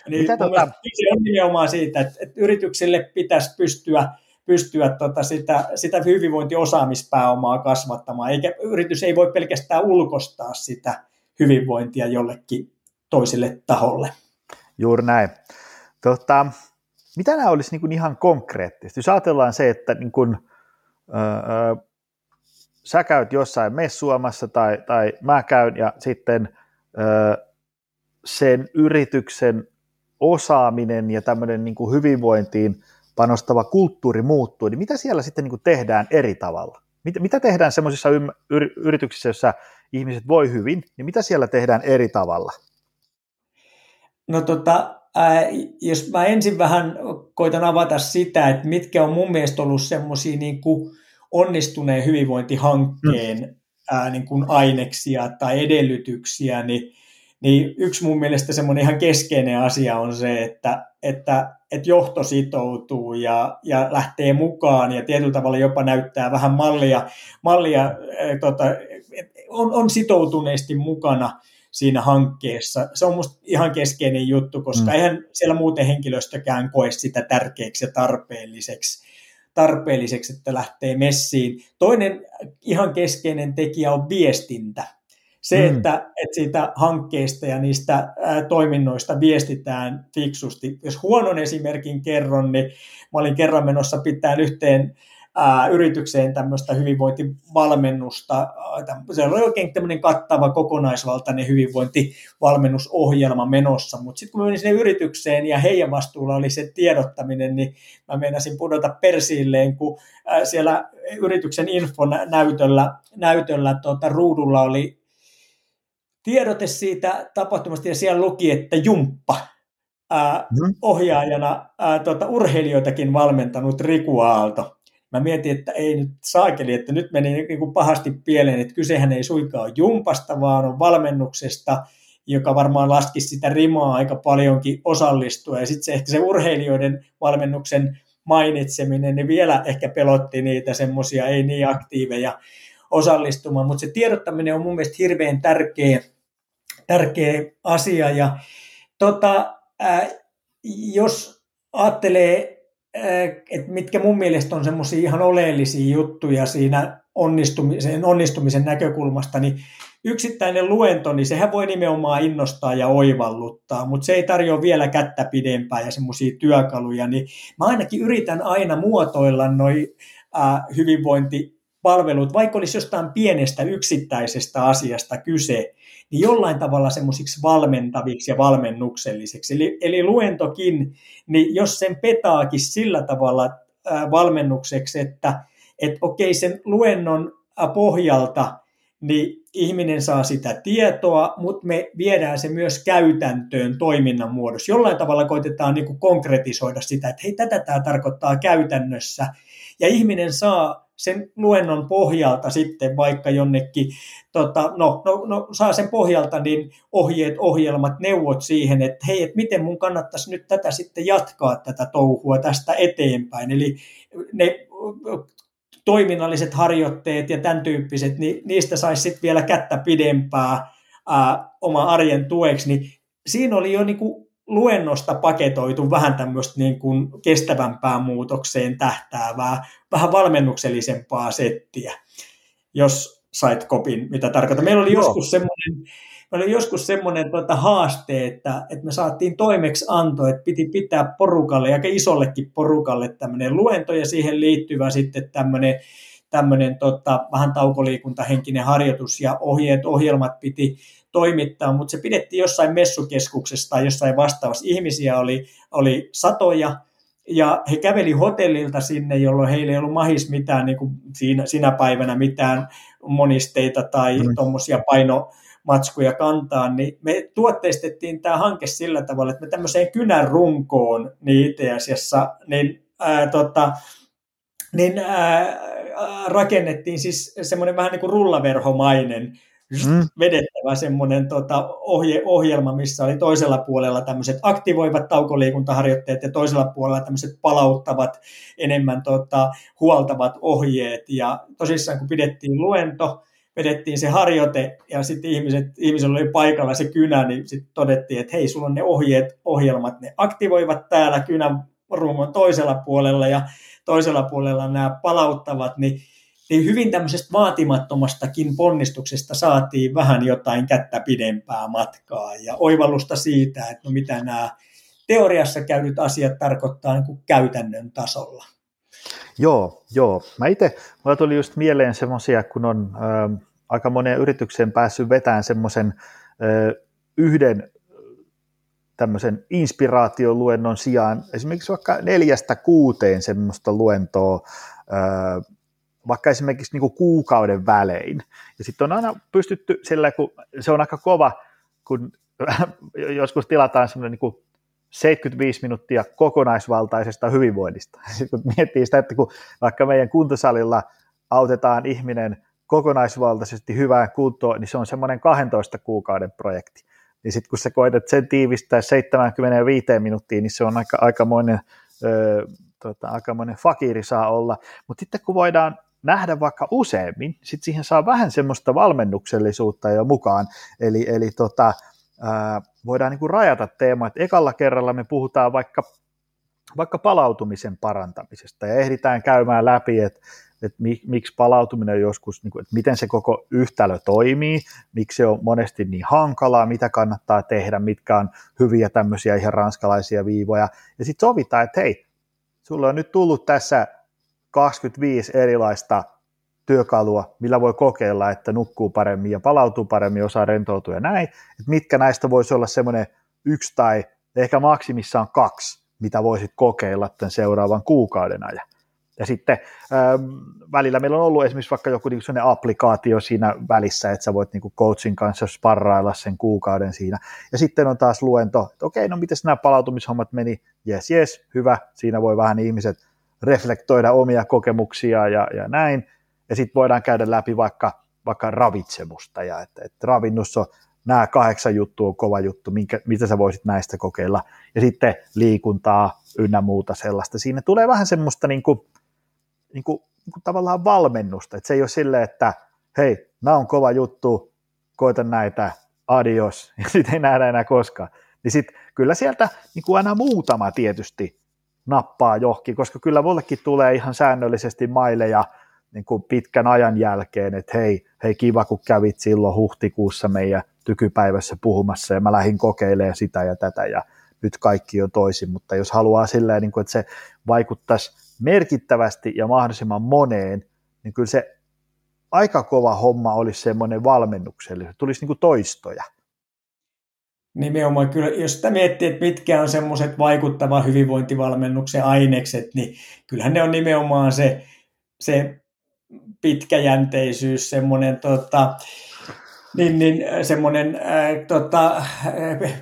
niin Mitä tota... se on nimenomaan siitä, että, että yrityksille pitäisi pystyä pystyä tota sitä, sitä hyvinvointiosaamispääomaa kasvattamaan, eikä yritys ei voi pelkästään ulkostaa sitä hyvinvointia jollekin toiselle taholle. Juuri näin. Tota, mitä nämä olisi niin kuin ihan konkreettisesti? Jos ajatellaan se, että niin kuin, sä käyt jossain messuamassa tai, tai mä käyn ja sitten sen yrityksen osaaminen ja tämmöinen niin kuin hyvinvointiin panostava kulttuuri muuttuu, niin mitä siellä sitten niin kuin tehdään eri tavalla? Mitä, tehdään semmoisissa yrityksissä, joissa ihmiset voi hyvin, niin mitä siellä tehdään eri tavalla? No tota, jos mä ensin vähän koitan avata sitä, että mitkä on mun mielestä ollut semmoisia niin onnistuneen hyvinvointihankkeen mm. ää, niin kuin aineksia tai edellytyksiä, niin niin yksi mun mielestä semmoinen ihan keskeinen asia on se, että, että, että johto sitoutuu ja, ja lähtee mukaan ja tietyllä tavalla jopa näyttää vähän mallia, mallia äh, tota, on, on sitoutuneesti mukana siinä hankkeessa. Se on musta ihan keskeinen juttu, koska mm. eihän siellä muuten henkilöstökään koe sitä tärkeäksi ja tarpeelliseksi, tarpeelliseksi, että lähtee messiin. Toinen ihan keskeinen tekijä on viestintä se, mm. että, että siitä hankkeista ja niistä ää, toiminnoista viestitään fiksusti. Jos huonon esimerkin kerron, niin mä olin kerran menossa pitää yhteen ää, yritykseen tämmöistä hyvinvointivalmennusta. Se oli oikein tämmöinen kattava kokonaisvaltainen hyvinvointivalmennusohjelma menossa, mutta sitten kun menin sinne yritykseen ja heidän vastuulla oli se tiedottaminen, niin mä meinasin pudota persiilleen, kun ää, siellä yrityksen infon näytöllä, tuota, ruudulla oli tiedote siitä tapahtumasta ja siellä luki, että Jumppa, ää, mm. ohjaajana ää, tota, urheilijoitakin valmentanut Riku Aalto. Mä mietin, että ei nyt saakeli, että nyt meni niin kuin pahasti pieleen, että kysehän ei suinkaan Jumpasta, vaan on valmennuksesta, joka varmaan laski sitä rimaa aika paljonkin osallistua. Ja sitten se ehkä se urheilijoiden valmennuksen mainitseminen, niin vielä ehkä pelotti niitä semmoisia ei niin aktiiveja osallistumaan, mutta se tiedottaminen on mun mielestä hirveän tärkeä tärkeä asia. Ja tota, ää, jos ajattelee, että mitkä mun mielestä on semmoisia ihan oleellisia juttuja siinä onnistumisen, onnistumisen näkökulmasta, niin yksittäinen luento, niin sehän voi nimenomaan innostaa ja oivalluttaa, mutta se ei tarjoa vielä kättä pidempää ja semmoisia työkaluja, niin mä ainakin yritän aina muotoilla noin hyvinvointipalvelut, vaikka olisi jostain pienestä yksittäisestä asiasta kyse, niin jollain tavalla semmoisiksi valmentaviksi ja valmennuksellisiksi. Eli, eli luentokin, niin jos sen petaakin sillä tavalla valmennukseksi, että et okei sen luennon pohjalta niin ihminen saa sitä tietoa, mutta me viedään se myös käytäntöön toiminnan muodossa. Jollain tavalla koitetaan niin konkretisoida sitä, että hei, tätä tämä tarkoittaa käytännössä. Ja ihminen saa sen luennon pohjalta sitten vaikka jonnekin, tota, no, no, no, saa sen pohjalta niin ohjeet, ohjelmat, neuvot siihen, että hei, että miten mun kannattaisi nyt tätä sitten jatkaa tätä touhua tästä eteenpäin. Eli ne toiminnalliset harjoitteet ja tämän tyyppiset, niin niistä saisi sitten vielä kättä pidempää ää, oma arjen tueksi, niin siinä oli jo niin kuin luennosta paketoitu vähän tämmöistä niin kuin kestävämpään muutokseen tähtäävää, vähän valmennuksellisempaa settiä, jos sait kopin, mitä tarkoittaa. Meillä oli Joo. joskus semmoinen, meillä oli joskus semmoinen tuota haaste, että, että me saatiin toimeksi anto, että piti pitää porukalle, aika isollekin porukalle tämmöinen luento ja siihen liittyvä sitten tämmöinen tämmöinen tota, vähän taukoliikuntahenkinen harjoitus ja ohjeet, ohjelmat piti toimittaa, mutta se pidettiin jossain messukeskuksessa tai jossain vastaavassa. Ihmisiä oli, oli satoja ja he käveli hotellilta sinne, jolloin heillä ei ollut mahis mitään niin kuin siinä, sinä päivänä mitään monisteita tai mm. tuommoisia paino, matskuja kantaa, niin me tuotteistettiin tämä hanke sillä tavalla, että me tämmöiseen kynän runkoon niin itse asiassa niin, ää, tota, niin ää, rakennettiin siis semmoinen vähän niin kuin rullaverhomainen mm. vedettävä semmoinen tota, ohje, ohjelma, missä oli toisella puolella tämmöiset aktivoivat taukoliikuntaharjoitteet ja toisella puolella tämmöiset palauttavat, enemmän tota, huoltavat ohjeet. Ja tosissaan kun pidettiin luento, vedettiin se harjoite ja sitten ihmiset, ihmisellä oli paikalla se kynä, niin sitten todettiin, että hei, sulla on ne ohjeet, ohjelmat, ne aktivoivat täällä kynän rungon toisella puolella ja toisella puolella nämä palauttavat, niin, niin hyvin tämmöisestä vaatimattomastakin ponnistuksesta saatiin vähän jotain kättä pidempää matkaa ja oivallusta siitä, että no mitä nämä teoriassa käydyt asiat tarkoittaa niin kuin käytännön tasolla. Joo, joo. Mä itse, mulla tuli just mieleen semmoisia, kun on äh, aika moneen yritykseen päässyt vetämään semmoisen yhden tämmöisen inspiraatioluennon sijaan esimerkiksi vaikka neljästä kuuteen semmoista luentoa, äh, vaikka esimerkiksi niin kuin kuukauden välein. Ja sitten on aina pystytty sillä, kun se on aika kova, kun joskus tilataan semmoinen niin kuin 75 minuuttia kokonaisvaltaisesta hyvinvoinnista. Sitten kun miettii sitä, että kun vaikka meidän kuntosalilla autetaan ihminen kokonaisvaltaisesti hyvään kuntoon, niin se on semmoinen 12 kuukauden projekti. Niin sitten kun sä koetat sen tiivistää 75 minuuttiin, niin se on aika, aikamoinen, öö, tota, aikamoinen fakiri saa olla. Mutta sitten kun voidaan nähdä vaikka useammin, sitten siihen saa vähän semmoista valmennuksellisuutta jo mukaan. Eli, eli tota, ää, voidaan niin kuin rajata teema, että ekalla kerralla me puhutaan vaikka, vaikka palautumisen parantamisesta. Ja ehditään käymään läpi, että että miksi palautuminen joskus, niin että miten se koko yhtälö toimii, miksi se on monesti niin hankalaa, mitä kannattaa tehdä, mitkä on hyviä tämmöisiä ihan ranskalaisia viivoja. Ja sitten sovitaan, että hei, sulle on nyt tullut tässä 25 erilaista työkalua, millä voi kokeilla, että nukkuu paremmin ja palautuu paremmin, osaa rentoutua ja näin, että mitkä näistä voisi olla semmoinen yksi tai ehkä maksimissaan kaksi, mitä voisit kokeilla tämän seuraavan kuukauden ajan. Ja sitten ähm, välillä meillä on ollut esimerkiksi vaikka joku niin sellainen applikaatio siinä välissä, että sä voit niin coachin kanssa sparrailla sen kuukauden siinä. Ja sitten on taas luento, että okei, no miten nämä palautumishommat meni? Jes, jes, hyvä. Siinä voi vähän ihmiset reflektoida omia kokemuksia ja, ja näin. Ja sitten voidaan käydä läpi vaikka, vaikka ravitsemusta ja että, että ravinnossa nämä kahdeksan juttua on kova juttu, minkä, mitä sä voisit näistä kokeilla. Ja sitten liikuntaa ynnä muuta sellaista. Siinä tulee vähän semmoista niin kuin, niin kuin, niin kuin tavallaan valmennusta, että se ei ole silleen, että hei, nämä on kova juttu, koita näitä, adios, ja sitten ei nähdä enää koskaan. Niin sitten kyllä sieltä niin kuin aina muutama tietysti nappaa johonkin, koska kyllä mullekin tulee ihan säännöllisesti maileja niin kuin pitkän ajan jälkeen, että hei, hei kiva kun kävit silloin huhtikuussa meidän tykypäivässä puhumassa ja mä lähdin kokeilemaan sitä ja tätä ja nyt kaikki on toisin, mutta jos haluaa silleen, niin kuin, että se vaikuttaisi merkittävästi ja mahdollisimman moneen, niin kyllä se aika kova homma olisi semmoinen valmennukselle, tulisi niin kuin toistoja. Nimenomaan. Kyllä, jos sitä miettii, että mitkä on semmoiset vaikuttavan hyvinvointivalmennuksen ainekset, niin kyllähän ne on nimenomaan se, se pitkäjänteisyys, semmoinen tota, niin, niin semmoinen äh, tota,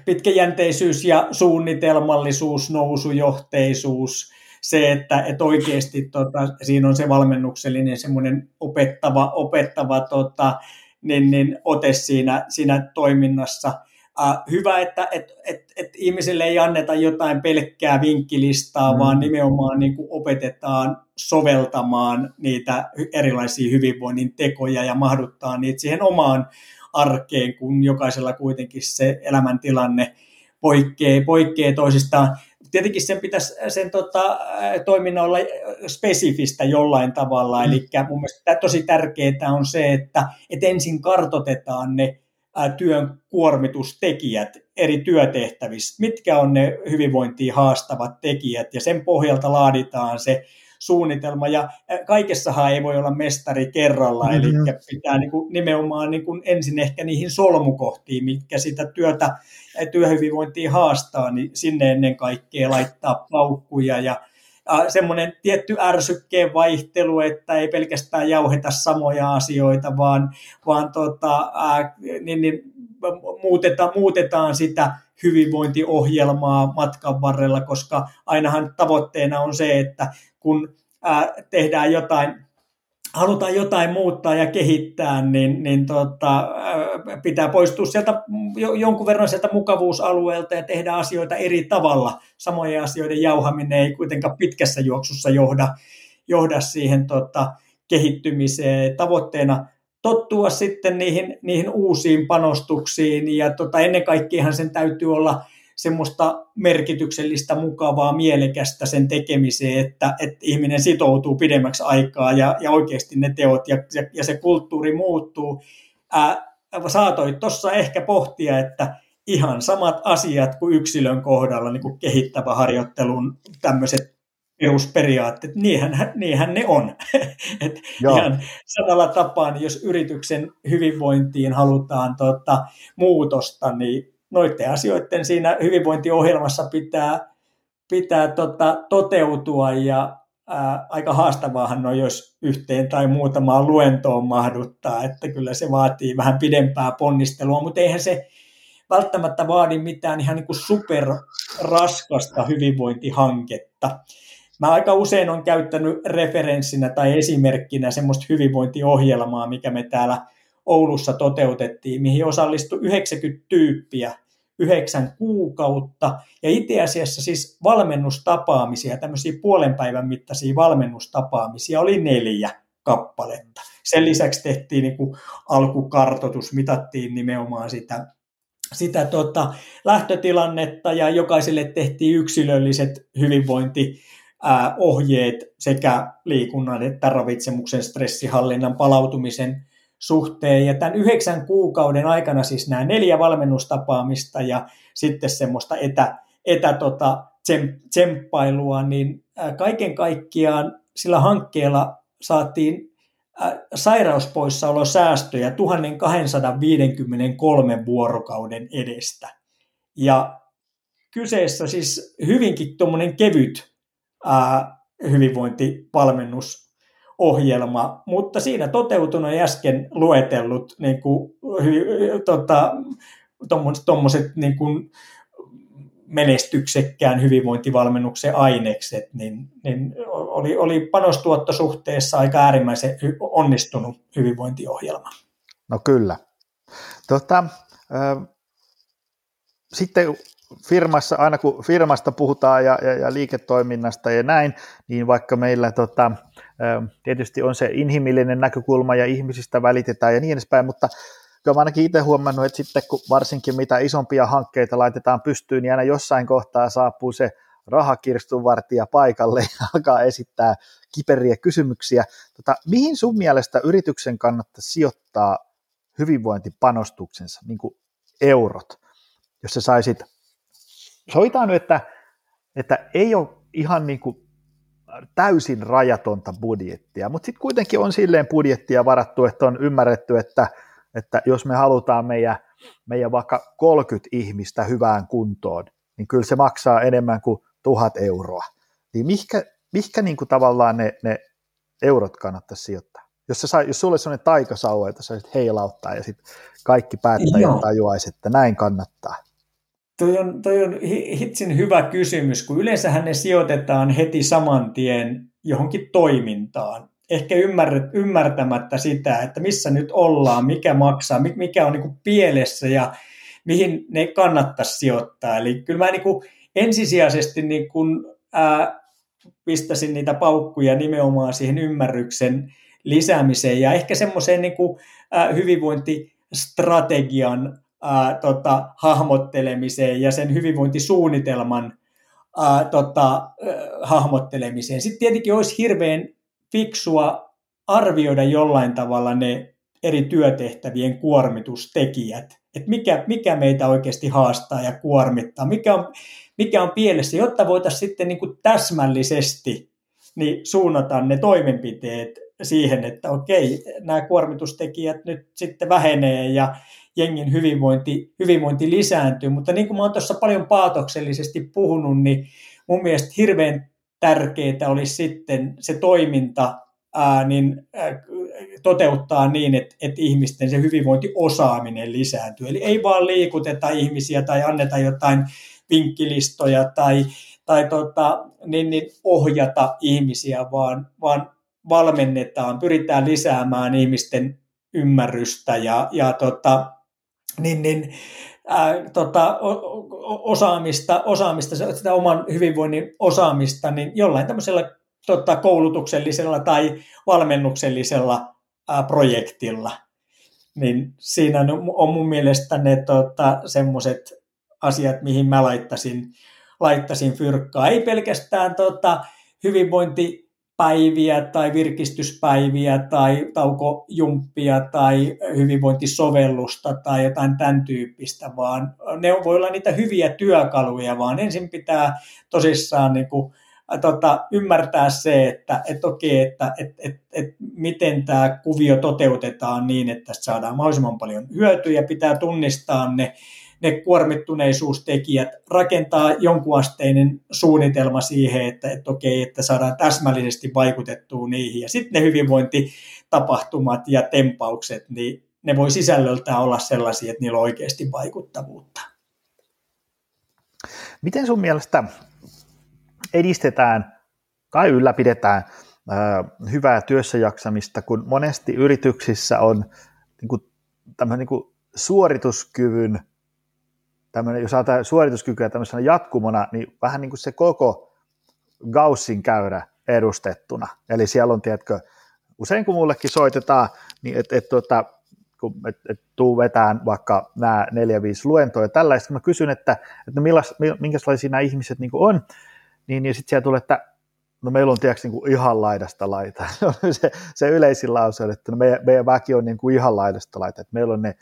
pitkäjänteisyys ja suunnitelmallisuus, nousujohteisuus, se, että, että oikeasti tota, siinä on se valmennuksellinen semmoinen opettava, opettava tota, niin, niin, ote siinä, siinä toiminnassa. Uh, hyvä, että et, et, et ihmisille ei anneta jotain pelkkää vinkkilistaa, mm. vaan nimenomaan niin kuin opetetaan soveltamaan niitä erilaisia hyvinvoinnin tekoja ja mahduttaa niitä siihen omaan arkeen, kun jokaisella kuitenkin se elämäntilanne poikkeaa, poikkeaa toisistaan. Tietenkin sen pitäisi sen tota, toiminnan olla spesifistä jollain tavalla, mm. eli mun mielestä tosi tärkeää on se, että, että ensin kartotetaan ne työn kuormitustekijät eri työtehtävissä, mitkä on ne hyvinvointiin haastavat tekijät, ja sen pohjalta laaditaan se suunnitelma, ja kaikessahan ei voi olla mestari kerralla, mm-hmm. eli pitää niin kuin nimenomaan niin kuin ensin ehkä niihin solmukohtiin, mitkä sitä työtä, työhyvinvointia haastaa, niin sinne ennen kaikkea laittaa paukkuja, ja semmoinen tietty ärsykkeen vaihtelu, että ei pelkästään jauheta samoja asioita, vaan, vaan tota, ää, niin, niin, muutetaan, muutetaan sitä hyvinvointiohjelmaa matkan varrella, koska ainahan tavoitteena on se, että kun ää, tehdään jotain halutaan jotain muuttaa ja kehittää, niin, niin tota, pitää poistua sieltä jonkun verran sieltä mukavuusalueelta ja tehdä asioita eri tavalla. Samojen asioiden jauhaminen ei kuitenkaan pitkässä juoksussa johda, johda siihen tota, kehittymiseen. Tavoitteena tottua sitten niihin, niihin uusiin panostuksiin ja tota, ennen kaikkea sen täytyy olla – semmoista merkityksellistä, mukavaa, mielekästä sen tekemiseen, että, että ihminen sitoutuu pidemmäksi aikaa ja, ja oikeasti ne teot ja, ja, ja se kulttuuri muuttuu. Ää, saatoit tuossa ehkä pohtia, että ihan samat asiat kuin yksilön kohdalla, niin kuin kehittävä harjoittelun tämmöiset perusperiaatteet, niinhän, niinhän ne on. Et ihan samalla tapaa, niin jos yrityksen hyvinvointiin halutaan tota, muutosta, niin noiden asioiden siinä hyvinvointiohjelmassa pitää, pitää tota, toteutua ja ää, aika haastavaahan on, jos yhteen tai muutamaan luentoon mahduttaa, että kyllä se vaatii vähän pidempää ponnistelua, mutta eihän se välttämättä vaadi mitään ihan niin kuin superraskasta hyvinvointihanketta. Mä aika usein on käyttänyt referenssinä tai esimerkkinä semmoista hyvinvointiohjelmaa, mikä me täällä Oulussa toteutettiin, mihin osallistui 90 tyyppiä yhdeksän kuukautta. Ja itse asiassa siis valmennustapaamisia, tämmöisiä puolen päivän mittaisia valmennustapaamisia oli neljä kappaletta. Sen lisäksi tehtiin niin kuin alkukartoitus, mitattiin nimenomaan sitä, sitä tota, lähtötilannetta ja jokaiselle tehtiin yksilölliset hyvinvointi ohjeet sekä liikunnan että ravitsemuksen, stressihallinnan, palautumisen suhteen. Ja tämän yhdeksän kuukauden aikana siis nämä neljä valmennustapaamista ja sitten semmoista etä, etä tota, tsemppailua, niin kaiken kaikkiaan sillä hankkeella saatiin sairauspoissaolosäästöjä 1253 vuorokauden edestä. Ja kyseessä siis hyvinkin tuommoinen kevyt ää, hyvinvointivalmennus ohjelma, mutta siinä toteutunut äsken luetellut niin kuin, tota, tommoset, niin kuin, menestyksekkään hyvinvointivalmennuksen ainekset, niin, niin oli, oli panostuottosuhteessa aika äärimmäisen onnistunut hyvinvointiohjelma. No kyllä. Tota, äh, sitten firmassa, aina kun firmasta puhutaan ja, ja, ja liiketoiminnasta ja näin, niin vaikka meillä tota, tietysti on se inhimillinen näkökulma ja ihmisistä välitetään ja niin edespäin, mutta kyllä mä ainakin itse huomannut, että sitten kun varsinkin mitä isompia hankkeita laitetaan pystyyn, niin aina jossain kohtaa saapuu se rahakirstunvartija paikalle ja alkaa esittää kiperiä kysymyksiä. Tota, mihin sun mielestä yrityksen kannattaa sijoittaa hyvinvointipanostuksensa, niin kuin eurot, jos sä saisit soitaan nyt, että, että ei ole ihan niin kuin täysin rajatonta budjettia, mutta sitten kuitenkin on silleen budjettia varattu, että on ymmärretty, että, että jos me halutaan meidän, meidän vaikka 30 ihmistä hyvään kuntoon, niin kyllä se maksaa enemmän kuin tuhat euroa. Niin mihkä, mihkä niin kuin tavallaan ne, ne eurot kannattaisi sijoittaa? Jos, sä, jos sulle sellainen taikasauva, että saisit heilauttaa ja sitten kaikki päättäjät tajuaisi, että näin kannattaa. Toi on, toi on hitsin hyvä kysymys, kun yleensähän ne sijoitetaan heti saman tien johonkin toimintaan. Ehkä ymmärtämättä sitä, että missä nyt ollaan, mikä maksaa, mikä on niin pielessä ja mihin ne kannattaisi sijoittaa. Eli kyllä mä niin ensisijaisesti niin kuin, ää, pistäisin niitä paukkuja nimenomaan siihen ymmärryksen lisäämiseen ja ehkä semmoiseen niin kuin, hyvinvointistrategian ää, tota, hahmottelemiseen ja sen hyvinvointisuunnitelman ää, tota, ää, hahmottelemiseen. Sitten tietenkin olisi hirveän fiksua arvioida jollain tavalla ne eri työtehtävien kuormitustekijät, että mikä, mikä meitä oikeasti haastaa ja kuormittaa, mikä on, mikä on pielessä, jotta voitaisiin sitten niin kuin täsmällisesti niin suunnata ne toimenpiteet siihen, että okei, nämä kuormitustekijät nyt sitten vähenee ja, jengin hyvinvointi, hyvinvointi lisääntyy. Mutta niin kuin mä oon tuossa paljon paatoksellisesti puhunut, niin mun mielestä hirveän tärkeää olisi sitten se toiminta ää, niin, ää, toteuttaa niin, että, että ihmisten se hyvinvointiosaaminen lisääntyy. Eli ei vaan liikuteta ihmisiä tai anneta jotain vinkkilistoja tai, tai tota, niin, niin ohjata ihmisiä, vaan, vaan valmennetaan, pyritään lisäämään ihmisten ymmärrystä ja, ja tota, niin, niin, ää, tota, osaamista, osaamista, sitä oman hyvinvoinnin osaamista, niin jollain tämmöisellä tota, koulutuksellisella tai valmennuksellisella ää, projektilla. Niin siinä on mun mielestä ne tota, semmoiset asiat, mihin mä laittaisin, laittaisin fyrkkaa. Ei pelkästään tota, hyvinvointi päiviä tai virkistyspäiviä tai taukojumppia tai hyvinvointisovellusta tai jotain tämän tyyppistä, vaan ne voi olla niitä hyviä työkaluja, vaan ensin pitää tosissaan niin kuin, tota, ymmärtää se, että et okei, että et, et, et, miten tämä kuvio toteutetaan niin, että saadaan mahdollisimman paljon hyötyjä, pitää tunnistaa ne ne kuormittuneisuustekijät, rakentaa jonkunasteinen suunnitelma siihen, että, että okei, että saadaan täsmällisesti vaikutettua niihin. Ja sitten ne hyvinvointitapahtumat ja tempaukset, niin ne voi sisällöltään olla sellaisia, että niillä on oikeasti vaikuttavuutta. Miten sun mielestä edistetään tai ylläpidetään hyvää työssäjaksamista, kun monesti yrityksissä on niin kuin, niin kuin suorituskyvyn tämmöinen, jos ajatellaan suorituskykyä tämmöisenä jatkumona, niin vähän niin kuin se koko Gaussin käyrä edustettuna. Eli siellä on, tiedätkö, usein kun mullekin soitetaan, niin että et, tota, kun et, et tuu vetään vaikka nämä neljä, viisi luentoja tällaista, mä kysyn, että, että millas, minkälaisia nämä ihmiset niin on, niin, niin sitten siellä tulee, että no meillä on tiedätkö, niin kuin ihan laidasta laita. se, se yleisin lause on, että no meidän, meidän väki on niin kuin ihan laidasta laita, että meillä on ne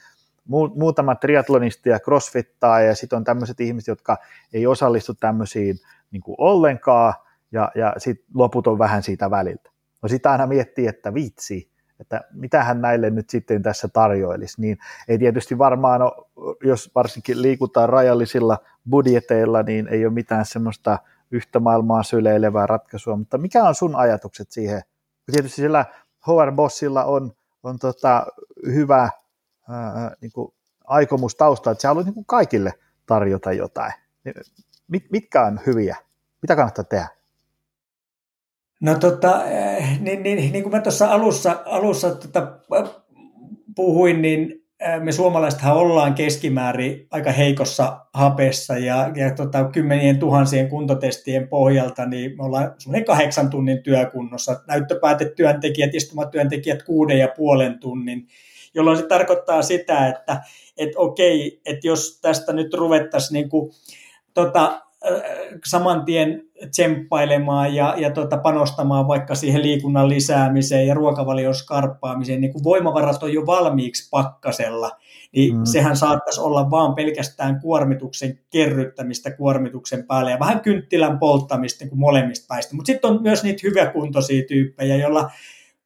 muutama triatlonisti ja crossfittaa ja sitten on tämmöiset ihmiset, jotka ei osallistu tämmöisiin niin ollenkaan ja, ja sitten loput on vähän siitä väliltä. No sitä aina miettii, että vitsi, että mitähän näille nyt sitten tässä tarjoilisi, niin ei tietysti varmaan, ole, jos varsinkin liikutaan rajallisilla budjeteilla, niin ei ole mitään semmoista yhtä maailmaa syleilevää ratkaisua, mutta mikä on sun ajatukset siihen? Tietysti sillä HR Bossilla on, on tota, hyvä niin kuin aikomus tausta, että sä haluat niin kuin kaikille tarjota jotain. Mit, mitkä on hyviä? Mitä kannattaa tehdä? No tota, eh, niin, niin, niin kuin mä tuossa alussa, alussa tota, puhuin, niin me suomalaisethan ollaan keskimäärin aika heikossa hapessa ja, ja tota, kymmenien tuhansien kuntotestien pohjalta niin me ollaan semmoinen kahdeksan tunnin työkunnossa. Näyttöpäätetyöntekijät, istumatyöntekijät kuuden ja puolen tunnin jolloin se tarkoittaa sitä, että et okei, että jos tästä nyt ruvettaisiin niin kuin, tota, saman tien tsemppailemaan ja, ja tota, panostamaan vaikka siihen liikunnan lisäämiseen ja ruokavalion skarppaamiseen, niin kun voimavarat on jo valmiiksi pakkasella, niin mm. sehän saattaisi olla vaan pelkästään kuormituksen kerryttämistä kuormituksen päälle ja vähän kynttilän polttamista niin kuin molemmista päistä. Mutta sitten on myös niitä hyväkuntoisia tyyppejä, joilla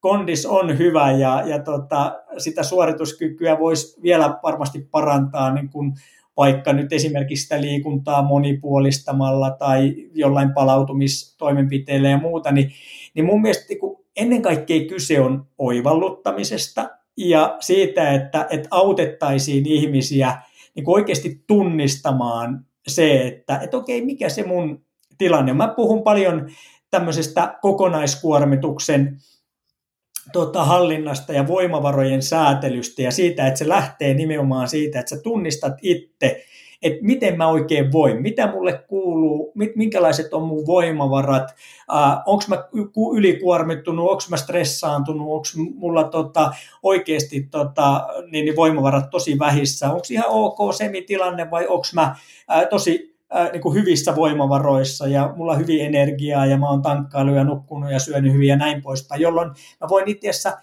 kondis on hyvä ja, ja tota, sitä suorituskykyä voisi vielä varmasti parantaa niin kuin vaikka nyt esimerkiksi sitä liikuntaa monipuolistamalla tai jollain palautumistoimenpiteillä ja muuta, niin, niin mun mielestä niin ennen kaikkea kyse on oivalluttamisesta ja siitä, että, että autettaisiin ihmisiä niin oikeasti tunnistamaan se, että, että okei, mikä se mun tilanne on. Mä puhun paljon tämmöisestä kokonaiskuormituksen tota, hallinnasta ja voimavarojen säätelystä ja siitä, että se lähtee nimenomaan siitä, että sä tunnistat itse, että miten mä oikein voin, mitä mulle kuuluu, minkälaiset on mun voimavarat, äh, onko mä ylikuormittunut, onko mä stressaantunut, onko mulla tota, oikeasti tota, niin, niin voimavarat tosi vähissä, onko ihan ok semitilanne vai onko mä äh, tosi ää, niin kuin hyvissä voimavaroissa ja mulla on hyvin energiaa ja mä oon tankkailu ja nukkunut ja syönyt hyvin ja näin poispäin, jolloin mä voin itse asiassa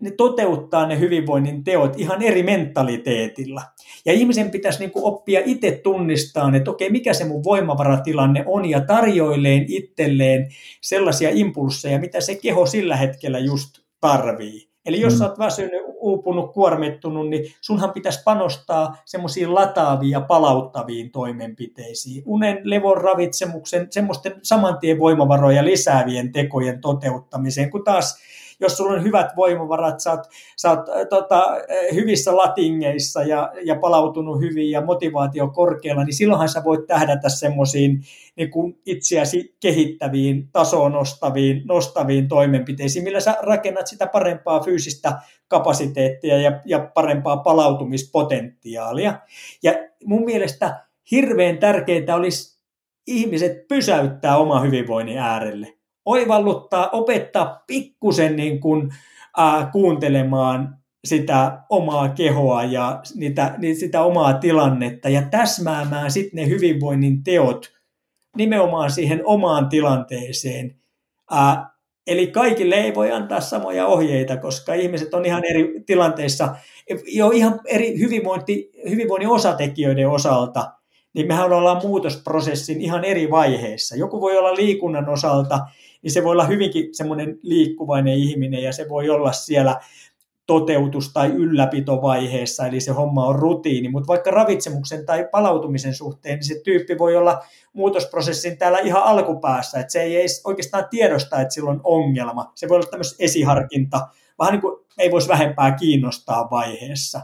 ne toteuttaa ne hyvinvoinnin teot ihan eri mentaliteetilla. Ja ihmisen pitäisi niin oppia itse tunnistaa, että okei, mikä se mun voimavaratilanne on, ja tarjoilleen itselleen sellaisia impulseja, mitä se keho sillä hetkellä just tarvii. Eli jos mm. sä oot väsynyt, uupunut, kuormittunut, niin sunhan pitäisi panostaa semmoisiin lataaviin ja palauttaviin toimenpiteisiin. Unen, levon, ravitsemuksen, semmoisten samantien voimavaroja lisäävien tekojen toteuttamiseen, kun taas jos sulla on hyvät voimavarat, sä oot, sä oot tota, hyvissä latingeissa ja, ja palautunut hyvin ja motivaatio korkealla, niin silloinhan sä voit tähdätä semmoisiin niin itseäsi kehittäviin, tasoon nostaviin, nostaviin toimenpiteisiin, millä sä rakennat sitä parempaa fyysistä kapasiteettia ja, ja parempaa palautumispotentiaalia. Ja mun mielestä hirveän tärkeää olisi ihmiset pysäyttää oma hyvinvoinnin äärelle oivalluttaa, opettaa pikkusen niin kuin, äh, kuuntelemaan sitä omaa kehoa ja niitä, niin sitä omaa tilannetta ja täsmäämään sitten ne hyvinvoinnin teot nimenomaan siihen omaan tilanteeseen. Äh, eli kaikille ei voi antaa samoja ohjeita, koska ihmiset on ihan eri tilanteissa, jo ihan eri hyvinvointi, hyvinvoinnin osatekijöiden osalta, niin mehän ollaan muutosprosessin ihan eri vaiheissa. Joku voi olla liikunnan osalta niin se voi olla hyvinkin semmoinen liikkuvainen ihminen ja se voi olla siellä toteutus- tai ylläpitovaiheessa, eli se homma on rutiini, mutta vaikka ravitsemuksen tai palautumisen suhteen, niin se tyyppi voi olla muutosprosessin täällä ihan alkupäässä, että se ei edes oikeastaan tiedosta, että sillä on ongelma. Se voi olla tämmöistä esiharkinta, vähän niin kuin ei voisi vähempää kiinnostaa vaiheessa.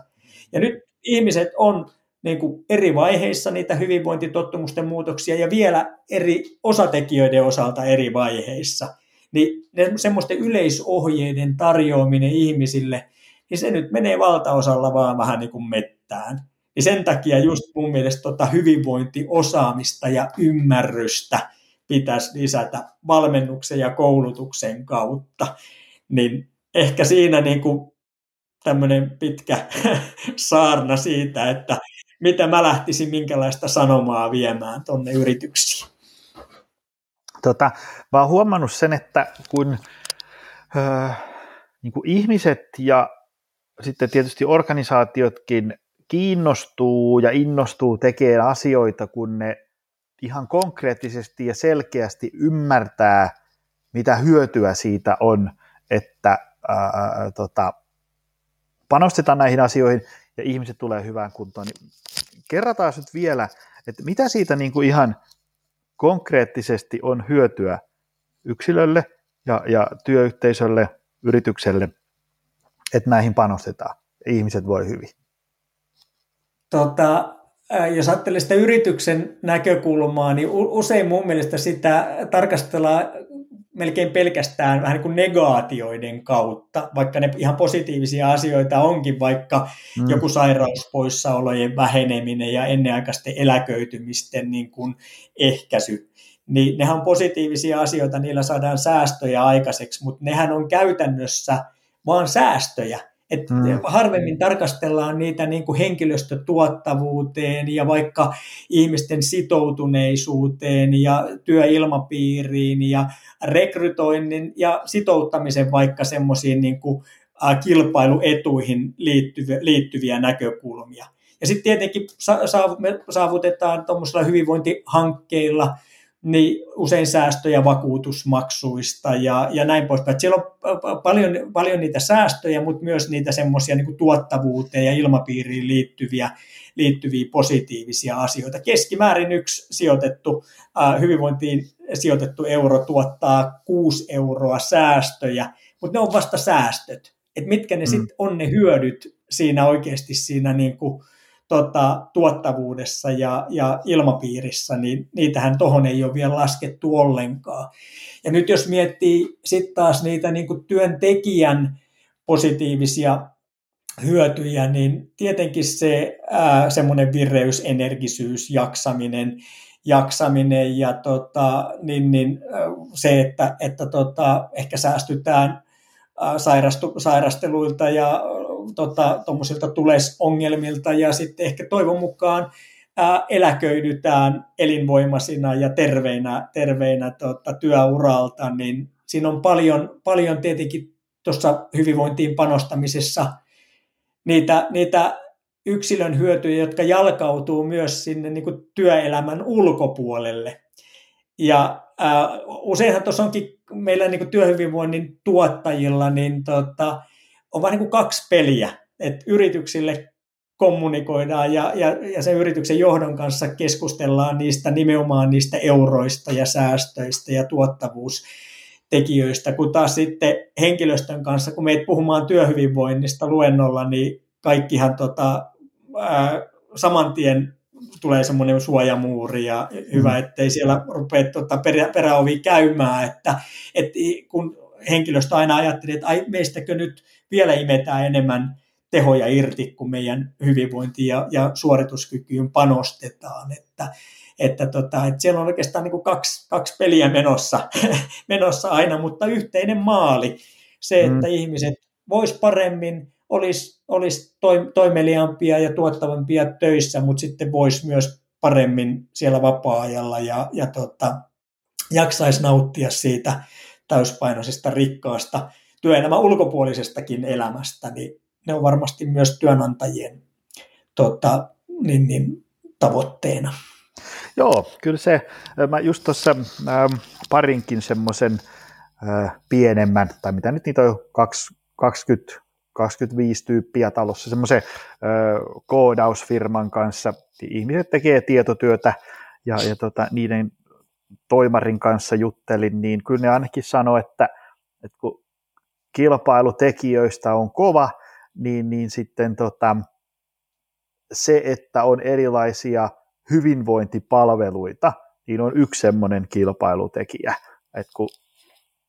Ja nyt ihmiset on niin kuin eri vaiheissa niitä hyvinvointitottumusten muutoksia ja vielä eri osatekijöiden osalta eri vaiheissa. Niin semmoisten yleisohjeiden tarjoaminen ihmisille, niin se nyt menee valtaosalla vaan vähän niin kuin mettään. Niin sen takia just mun mielestä tota hyvinvointiosaamista ja ymmärrystä pitäisi lisätä valmennuksen ja koulutuksen kautta. Niin ehkä siinä niin kuin tämmöinen pitkä saarna siitä, että mitä mä lähtisin, minkälaista sanomaa viemään tuonne yrityksiin. Tota, mä oon huomannut sen, että kun öö, niin kuin ihmiset ja sitten tietysti organisaatiotkin kiinnostuu ja innostuu tekemään asioita, kun ne ihan konkreettisesti ja selkeästi ymmärtää, mitä hyötyä siitä on, että ää, tota, panostetaan näihin asioihin ja ihmiset tulee hyvään kuntoon. Niin kerrataan nyt vielä, että mitä siitä niin kuin ihan konkreettisesti on hyötyä yksilölle ja, ja työyhteisölle, yritykselle, että näihin panostetaan ja ihmiset voi hyvin? Tota, jos ajattelee sitä yrityksen näkökulmaa, niin usein mun mielestä sitä tarkastellaan melkein pelkästään vähän niin kuin negaatioiden kautta, vaikka ne ihan positiivisia asioita onkin, vaikka mm. joku sairauspoissaolojen väheneminen ja ennenaikaisten eläköitymisten niin kuin ehkäisy, niin nehän on positiivisia asioita, niillä saadaan säästöjä aikaiseksi, mutta nehän on käytännössä vaan säästöjä, et mm. Harvemmin tarkastellaan niitä niin kuin henkilöstötuottavuuteen ja vaikka ihmisten sitoutuneisuuteen ja työilmapiiriin ja rekrytoinnin ja sitouttamisen vaikka semmoisiin niin kuin, kilpailuetuihin liittyviä, liittyviä näkökulmia. Ja sitten tietenkin saavutetaan tuommoisilla hyvinvointihankkeilla – niin usein säästöjä vakuutusmaksuista ja, ja näin poispäin. Siellä on paljon, paljon niitä säästöjä, mutta myös niitä semmoisia niin tuottavuuteen ja ilmapiiriin liittyviä, liittyviä positiivisia asioita. Keskimäärin yksi sijoitettu, äh, hyvinvointiin sijoitettu euro tuottaa 6 euroa säästöjä, mutta ne on vasta säästöt. Et mitkä ne mm. sitten on ne hyödyt siinä oikeasti siinä niin kuin, tota, tuottavuudessa ja, ja ilmapiirissä, niin niitähän tuohon ei ole vielä laskettu ollenkaan. Ja nyt jos miettii sitten taas niitä niin kuin työntekijän positiivisia hyötyjä, niin tietenkin se semmoinen vireys, energisyys, jaksaminen, jaksaminen ja tota, niin, niin, se, että, että tota, ehkä säästytään sairastu, sairasteluilta ja tota, tulesongelmilta ja sitten ehkä toivon mukaan ää, eläköidytään elinvoimaisina ja terveinä, terveinä tota, työuralta, niin siinä on paljon, paljon tietenkin tuossa hyvinvointiin panostamisessa niitä, niitä yksilön hyötyjä, jotka jalkautuu myös sinne niin kuin työelämän ulkopuolelle. Ja äh, useinhan tuossa onkin meillä niin kuin työhyvinvoinnin tuottajilla, niin tota, on vain niin kaksi peliä, että yrityksille kommunikoidaan ja, ja, ja sen yrityksen johdon kanssa keskustellaan niistä nimenomaan niistä euroista ja säästöistä ja tuottavuustekijöistä, kun taas sitten henkilöstön kanssa, kun meitä puhumaan työhyvinvoinnista luennolla, niin kaikkihan tota, ää, saman tien tulee semmoinen suojamuuri ja hyvä, mm. ettei siellä rupea tota, perä, peräovi käymään, että, että kun henkilöstö aina ajattelee, että ai, meistäkö nyt vielä imetään enemmän tehoja irti, kun meidän hyvinvointiin ja, ja suorituskykyyn panostetaan. Että, että, tota, että siellä on oikeastaan niin kuin kaksi, kaksi peliä menossa, menossa aina, mutta yhteinen maali. Se, että mm. ihmiset vois paremmin, olisi, olisi toimeliaampia ja tuottavampia töissä, mutta sitten voisi myös paremmin siellä vapaa-ajalla ja, ja tota, jaksaisi nauttia siitä täyspainoisesta, rikkaasta työelämän ulkopuolisestakin elämästä, niin ne on varmasti myös työnantajien tota, niin, niin, tavoitteena. Joo, kyllä se, mä just tuossa ähm, parinkin semmoisen äh, pienemmän, tai mitä nyt niitä on, 20, 25 tyyppiä talossa, semmoisen koodausfirman kanssa, ihmiset tekee tietotyötä, ja, ja tota, niiden toimarin kanssa juttelin, niin kyllä ne ainakin sanoi, että, että kun kilpailutekijöistä on kova, niin, niin sitten tota, se, että on erilaisia hyvinvointipalveluita, niin on yksi semmoinen kilpailutekijä. että kun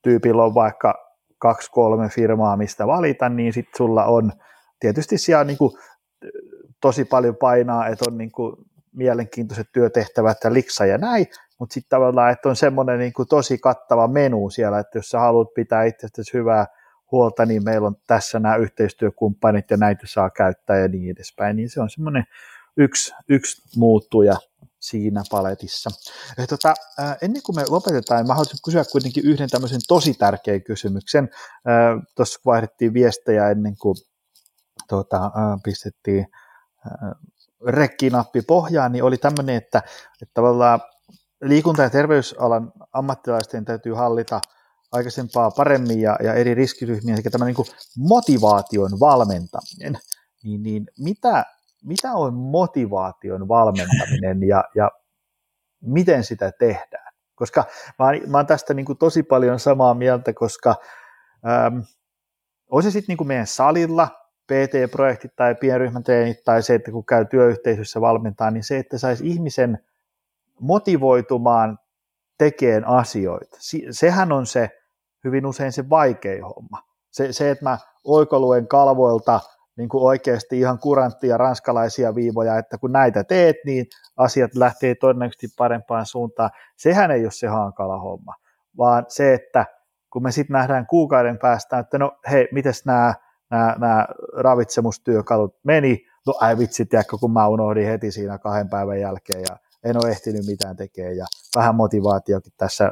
tyypillä on vaikka kaksi, kolme firmaa, mistä valita, niin sitten sulla on tietysti siellä niin tosi paljon painaa, että on niin mielenkiintoiset työtehtävät ja liksa ja näin, mutta sitten tavallaan, että on semmoinen niin tosi kattava menu siellä, että jos sä haluat pitää itsestäsi hyvää huolta, niin meillä on tässä nämä yhteistyökumppanit ja näitä saa käyttää ja niin edespäin, niin se on semmoinen yksi, yksi muuttuja siinä paletissa. Ja tota, ennen kuin me lopetetaan, mä haluaisin kysyä kuitenkin yhden tämmöisen tosi tärkeän kysymyksen. Tuossa vaihdettiin viestejä ennen kuin tota, pistettiin rekkinappi pohjaan, niin oli tämmöinen, että, että tavallaan liikunta- ja terveysalan ammattilaisten täytyy hallita – aikaisempaa paremmin ja, ja eri riskiryhmiä sekä tämä niin kuin motivaation valmentaminen, niin, niin mitä, mitä on motivaation valmentaminen ja, ja miten sitä tehdään? Koska mä oon, mä oon tästä niin kuin tosi paljon samaa mieltä, koska ähm, on se sitten niin meidän salilla, PT-projektit tai pienryhmän treenit tai se, että kun käy työyhteisössä valmentaa, niin se, että saisi ihmisen motivoitumaan tekemään asioita. Sehän on se hyvin usein se vaikein homma. Se, se että mä oikoluen kalvoilta niin kuin oikeasti ihan kuranttia ranskalaisia viivoja, että kun näitä teet, niin asiat lähtee todennäköisesti parempaan suuntaan. Sehän ei ole se hankala homma, vaan se, että kun me sitten nähdään kuukauden päästä, että no hei, miten nämä, nämä, nämä ravitsemustyökalut meni, no ai vitsi, tiedätkö, kun mä unohdin heti siinä kahden päivän jälkeen ja en ole ehtinyt mitään tekemään ja vähän motivaatiokin tässä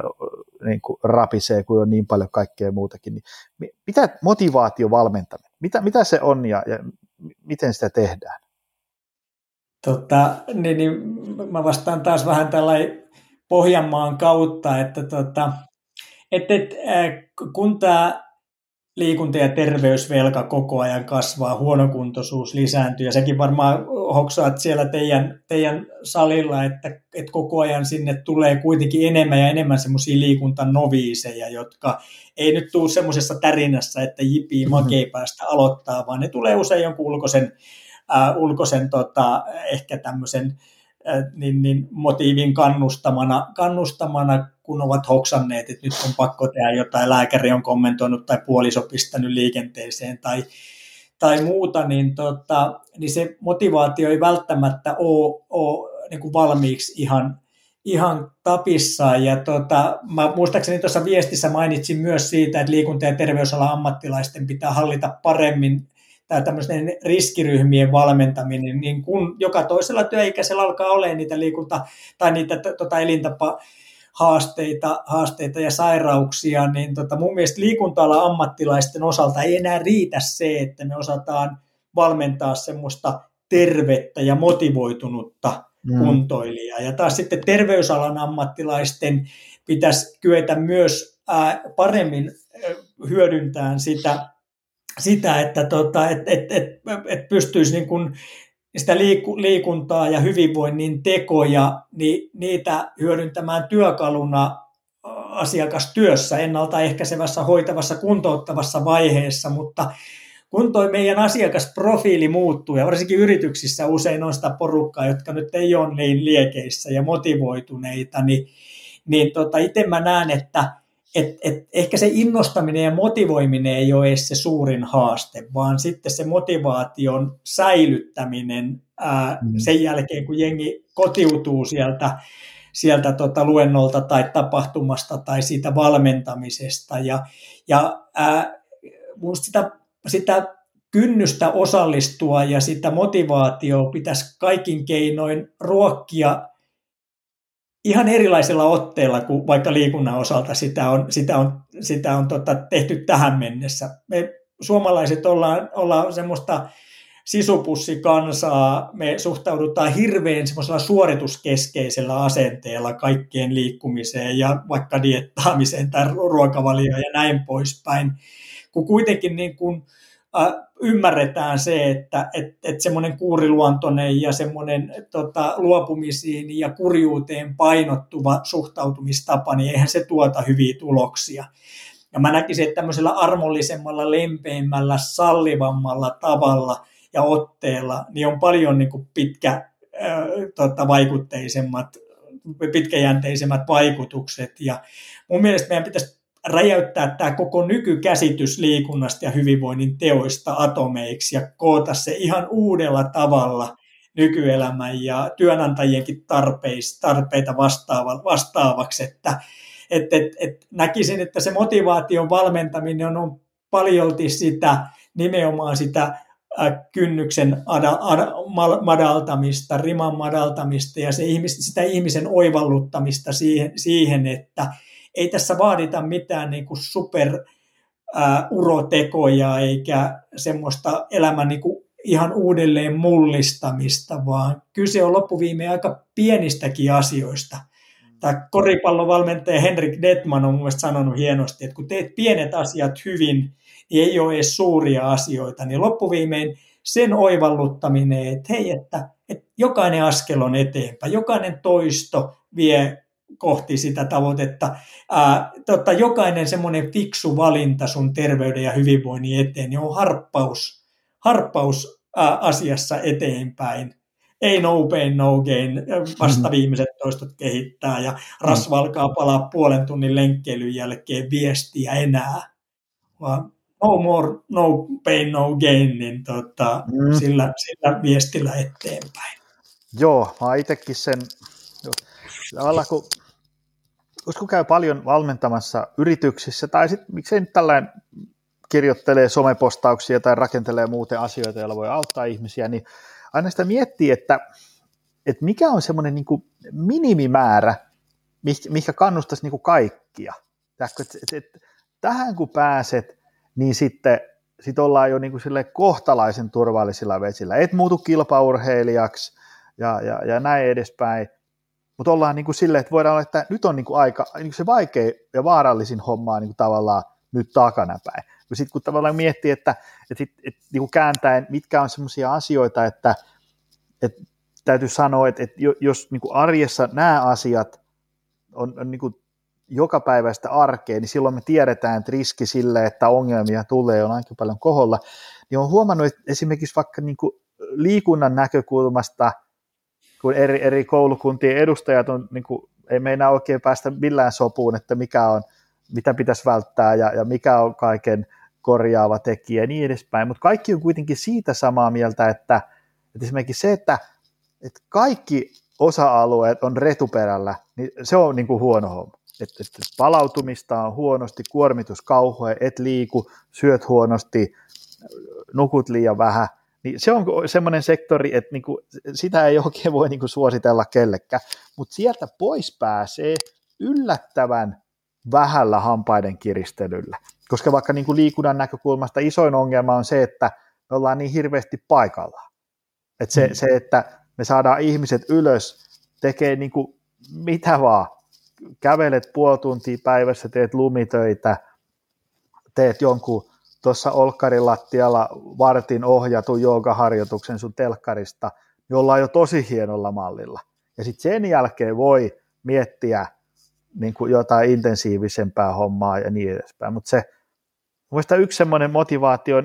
niin kuin rapisee, kun on niin paljon kaikkea muutakin. Niin mitä motivaatio valmentaminen, mitä, mitä se on ja, ja miten sitä tehdään? Tota, niin, niin, mä vastaan taas vähän tällainen Pohjanmaan kautta, että tota, et, et, kun tämä liikunta- ja terveysvelka koko ajan kasvaa, huonokuntoisuus lisääntyy ja sekin varmaan hoksaat siellä teidän, teidän salilla, että, että koko ajan sinne tulee kuitenkin enemmän ja enemmän semmoisia liikuntanoviiseja, jotka ei nyt tule semmoisessa tärinässä, että jipii mm-hmm. makei päästä aloittaa, vaan ne tulee usein jonkun ulkoisen, äh, ulkoisen tota, ehkä tämmöisen äh, niin, niin motiivin kannustamana, kannustamana kun ovat hoksanneet, että nyt on pakko tehdä jotain, lääkäri on kommentoinut tai puoliso pistänyt liikenteeseen tai, tai muuta, niin, tota, niin se motivaatio ei välttämättä ole, ole niin kuin valmiiksi ihan, ihan tapissaan. Ja tota, mä muistaakseni tuossa viestissä mainitsin myös siitä, että liikunta- ja terveysalan ammattilaisten pitää hallita paremmin tämä tämmöisten riskiryhmien valmentaminen, niin kun joka toisella työikäisellä alkaa olemaan niitä liikunta- tai niitä tota, elintapa haasteita, haasteita ja sairauksia, niin tota, mun mielestä liikunta ammattilaisten osalta ei enää riitä se, että me osataan valmentaa semmoista tervettä ja motivoitunutta mm. kuntoilijaa. Ja taas sitten terveysalan ammattilaisten pitäisi kyetä myös ää, paremmin hyödyntämään sitä sitä, että tota, et, et, et, et pystyisi niin kuin sitä liikuntaa ja hyvinvoinnin tekoja, niin niitä hyödyntämään työkaluna asiakastyössä, ennaltaehkäisevässä, hoitavassa, kuntouttavassa vaiheessa, mutta kun toi meidän asiakasprofiili muuttuu, ja varsinkin yrityksissä usein on sitä porukkaa, jotka nyt ei ole niin liekeissä ja motivoituneita, niin, niin tota, itse mä näen, että et, et ehkä se innostaminen ja motivoiminen ei ole edes se suurin haaste, vaan sitten se motivaation säilyttäminen ää, mm. sen jälkeen, kun jengi kotiutuu sieltä, sieltä tota luennolta tai tapahtumasta tai siitä valmentamisesta. Ja, ja ää, sitä, sitä kynnystä osallistua ja sitä motivaatioa pitäisi kaikin keinoin ruokkia ihan erilaisilla otteilla kuin vaikka liikunnan osalta sitä on, sitä on, sitä on tota, tehty tähän mennessä. Me suomalaiset ollaan, ollaan semmoista sisupussikansaa, me suhtaudutaan hirveän semmoisella suorituskeskeisellä asenteella kaikkeen liikkumiseen ja vaikka diettaamiseen tai ruokavalioon ja näin poispäin, kun kuitenkin niin kuin, ymmärretään se, että et, et semmoinen kuuriluontoinen ja semmoinen tota, luopumisiin ja kurjuuteen painottuva suhtautumistapa, niin eihän se tuota hyviä tuloksia. Ja mä näkisin, että tämmöisellä armollisemmalla, lempeimmällä, sallivammalla tavalla ja otteella, niin on paljon niin kuin pitkä, äh, tota, vaikutteisemmat, pitkäjänteisemmät vaikutukset. Ja mun mielestä meidän pitäisi räjäyttää tämä koko nykykäsitys liikunnasta ja hyvinvoinnin teoista atomeiksi ja koota se ihan uudella tavalla nykyelämän ja työnantajienkin tarpeis, tarpeita vastaava, vastaavaksi, että et, et, et näkisin, että se motivaation valmentaminen on, on paljolti sitä nimenomaan sitä kynnyksen ada, ada, madaltamista, riman madaltamista ja se ihmis, sitä ihmisen oivalluttamista siihen, siihen että ei tässä vaadita mitään niin kuin super ää, urotekoja eikä semmoista elämän niin kuin ihan uudelleen mullistamista, vaan kyse on loppuviimeen aika pienistäkin asioista. Tämä koripallovalmentaja Henrik Detman on mielestäni sanonut hienosti, että kun teet pienet asiat hyvin, niin ei ole edes suuria asioita, niin loppuviimein sen oivalluttaminen, että hei, että, että jokainen askel on eteenpäin, jokainen toisto vie kohti sitä tavoitetta. Ää, totta, jokainen semmoinen fiksu valinta sun terveyden ja hyvinvoinnin eteen niin on harppaus, harppaus ää, asiassa eteenpäin. Ei no pain, no gain, vasta mm-hmm. viimeiset toistot kehittää ja rasva alkaa palaa puolen tunnin lenkkeilyn jälkeen viestiä enää. Vaan no more, no pain, no gain, niin tota, mm. sillä, sillä viestillä eteenpäin. Joo, mä itsekin sen, kun kun käy paljon valmentamassa yrityksissä, tai sitten miksei nyt tällainen kirjoittelee somepostauksia tai rakentelee muuten asioita, joilla voi auttaa ihmisiä, niin aina sitä miettii, että, että mikä on semmoinen niin minimimäärä, mikä kannustaisi niin kuin kaikkia. että, että, että, tähän kun pääset, niin sitten sit ollaan jo niin kuin kohtalaisen turvallisilla vesillä. Et muutu kilpaurheilijaksi ja, ja, ja näin edespäin. Mutta ollaan niin kuin silleen, että voidaan olla, että nyt on niin kuin aika, niin kuin se vaikea ja vaarallisin homma niin kuin tavallaan nyt takanapäin. Sitten kun tavallaan miettii, että, että, sit, että niin kuin kääntäen, mitkä on sellaisia asioita, että, että täytyy sanoa, että, että jos niin kuin arjessa nämä asiat on, on niin kuin jokapäiväistä arkea, niin silloin me tiedetään, että riski sille, että ongelmia tulee, on aika paljon koholla. Niin on huomannut, että esimerkiksi vaikka niin kuin liikunnan näkökulmasta – kun eri, eri koulukuntien edustajat on, niin kuin, ei meinaa oikein päästä millään sopuun, että mikä on, mitä pitäisi välttää ja, ja mikä on kaiken korjaava tekijä ja niin edespäin, mutta kaikki on kuitenkin siitä samaa mieltä, että, että esimerkiksi se, että, että kaikki osa-alueet on retuperällä, niin se on niin kuin huono homma. Että, että palautumista on huonosti, kuormitus kauhea, et liiku, syöt huonosti, nukut liian vähän – niin se on semmoinen sektori, että niinku, sitä ei oikein voi niinku suositella kellekään, mutta sieltä pois pääsee yllättävän vähällä hampaiden kiristelyllä. Koska vaikka niinku liikunnan näkökulmasta isoin ongelma on se, että me ollaan niin hirveästi paikallaan. Et se, mm. se, että me saadaan ihmiset ylös, tekee niinku mitä vaan. Kävelet puoli tuntia päivässä, teet lumitöitä, teet jonkun tuossa olkkarin lattialla vartin ohjatun joogaharjoituksen sun telkkarista, niin ollaan jo tosi hienolla mallilla. Ja sitten sen jälkeen voi miettiä niin kuin jotain intensiivisempää hommaa ja niin edespäin. Mutta se, mielestäni yksi semmoinen motivaatio,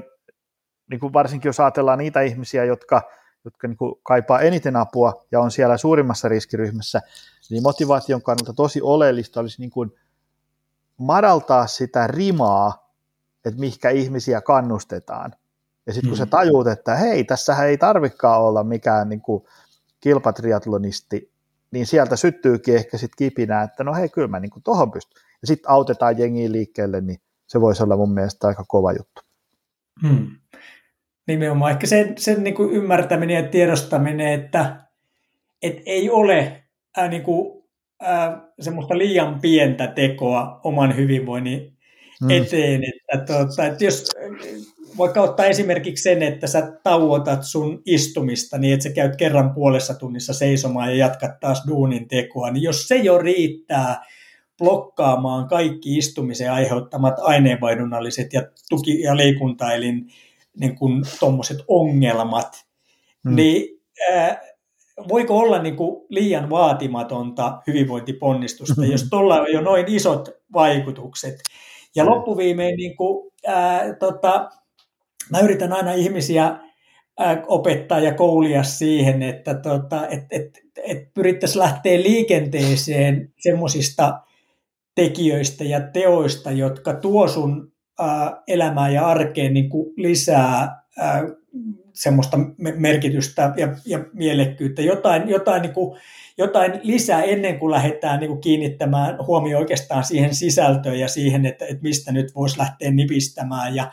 niin kuin varsinkin jos ajatellaan niitä ihmisiä, jotka, jotka niin kuin kaipaa eniten apua ja on siellä suurimmassa riskiryhmässä, niin motivaation kannalta tosi oleellista olisi niin kuin madaltaa sitä rimaa, että mihinkä ihmisiä kannustetaan. Ja sitten kun mm. sä tajuut, että hei, tässä ei tarvikaan olla mikään niin kuin kilpatriatlonisti, niin sieltä syttyykin ehkä sitten kipinä, että no hei, kyllä mä niin tuohon pystyn. Ja sitten autetaan jengiä liikkeelle, niin se voisi olla mun mielestä aika kova juttu. Hmm. Nimenomaan ehkä sen, sen niin kuin ymmärtäminen ja tiedostaminen, että et ei ole ää, niin kuin, ää, semmoista liian pientä tekoa oman hyvinvoinnin hmm. eteen. Että, tuota, että jos vaikka ottaa esimerkiksi sen, että sä tauotat sun istumista niin, että sä käyt kerran puolessa tunnissa seisomaan ja jatkat taas duunin tekoa, niin jos se jo riittää blokkaamaan kaikki istumisen aiheuttamat aineenvaihdunnalliset ja tuki- ja liikuntaelin niin kuin ongelmat, hmm. niin ää, voiko olla niin kuin liian vaatimatonta hyvinvointiponnistusta, jos tuolla on jo noin isot vaikutukset. Ja loppuviimein niin kuin, ää, tota, mä yritän aina ihmisiä opettaa ja koulia siihen, että tota, et, et, et pyrittäisiin lähteä liikenteeseen semmoisista tekijöistä ja teoista, jotka tuo sun ää, elämään ja arkeen niin kuin lisää ää, semmoista merkitystä ja, ja mielekkyyttä, jotain, jotain, niin kuin, jotain lisää ennen kuin lähdetään niin kuin kiinnittämään huomioon oikeastaan siihen sisältöön ja siihen, että, että mistä nyt voisi lähteä nipistämään. Ja,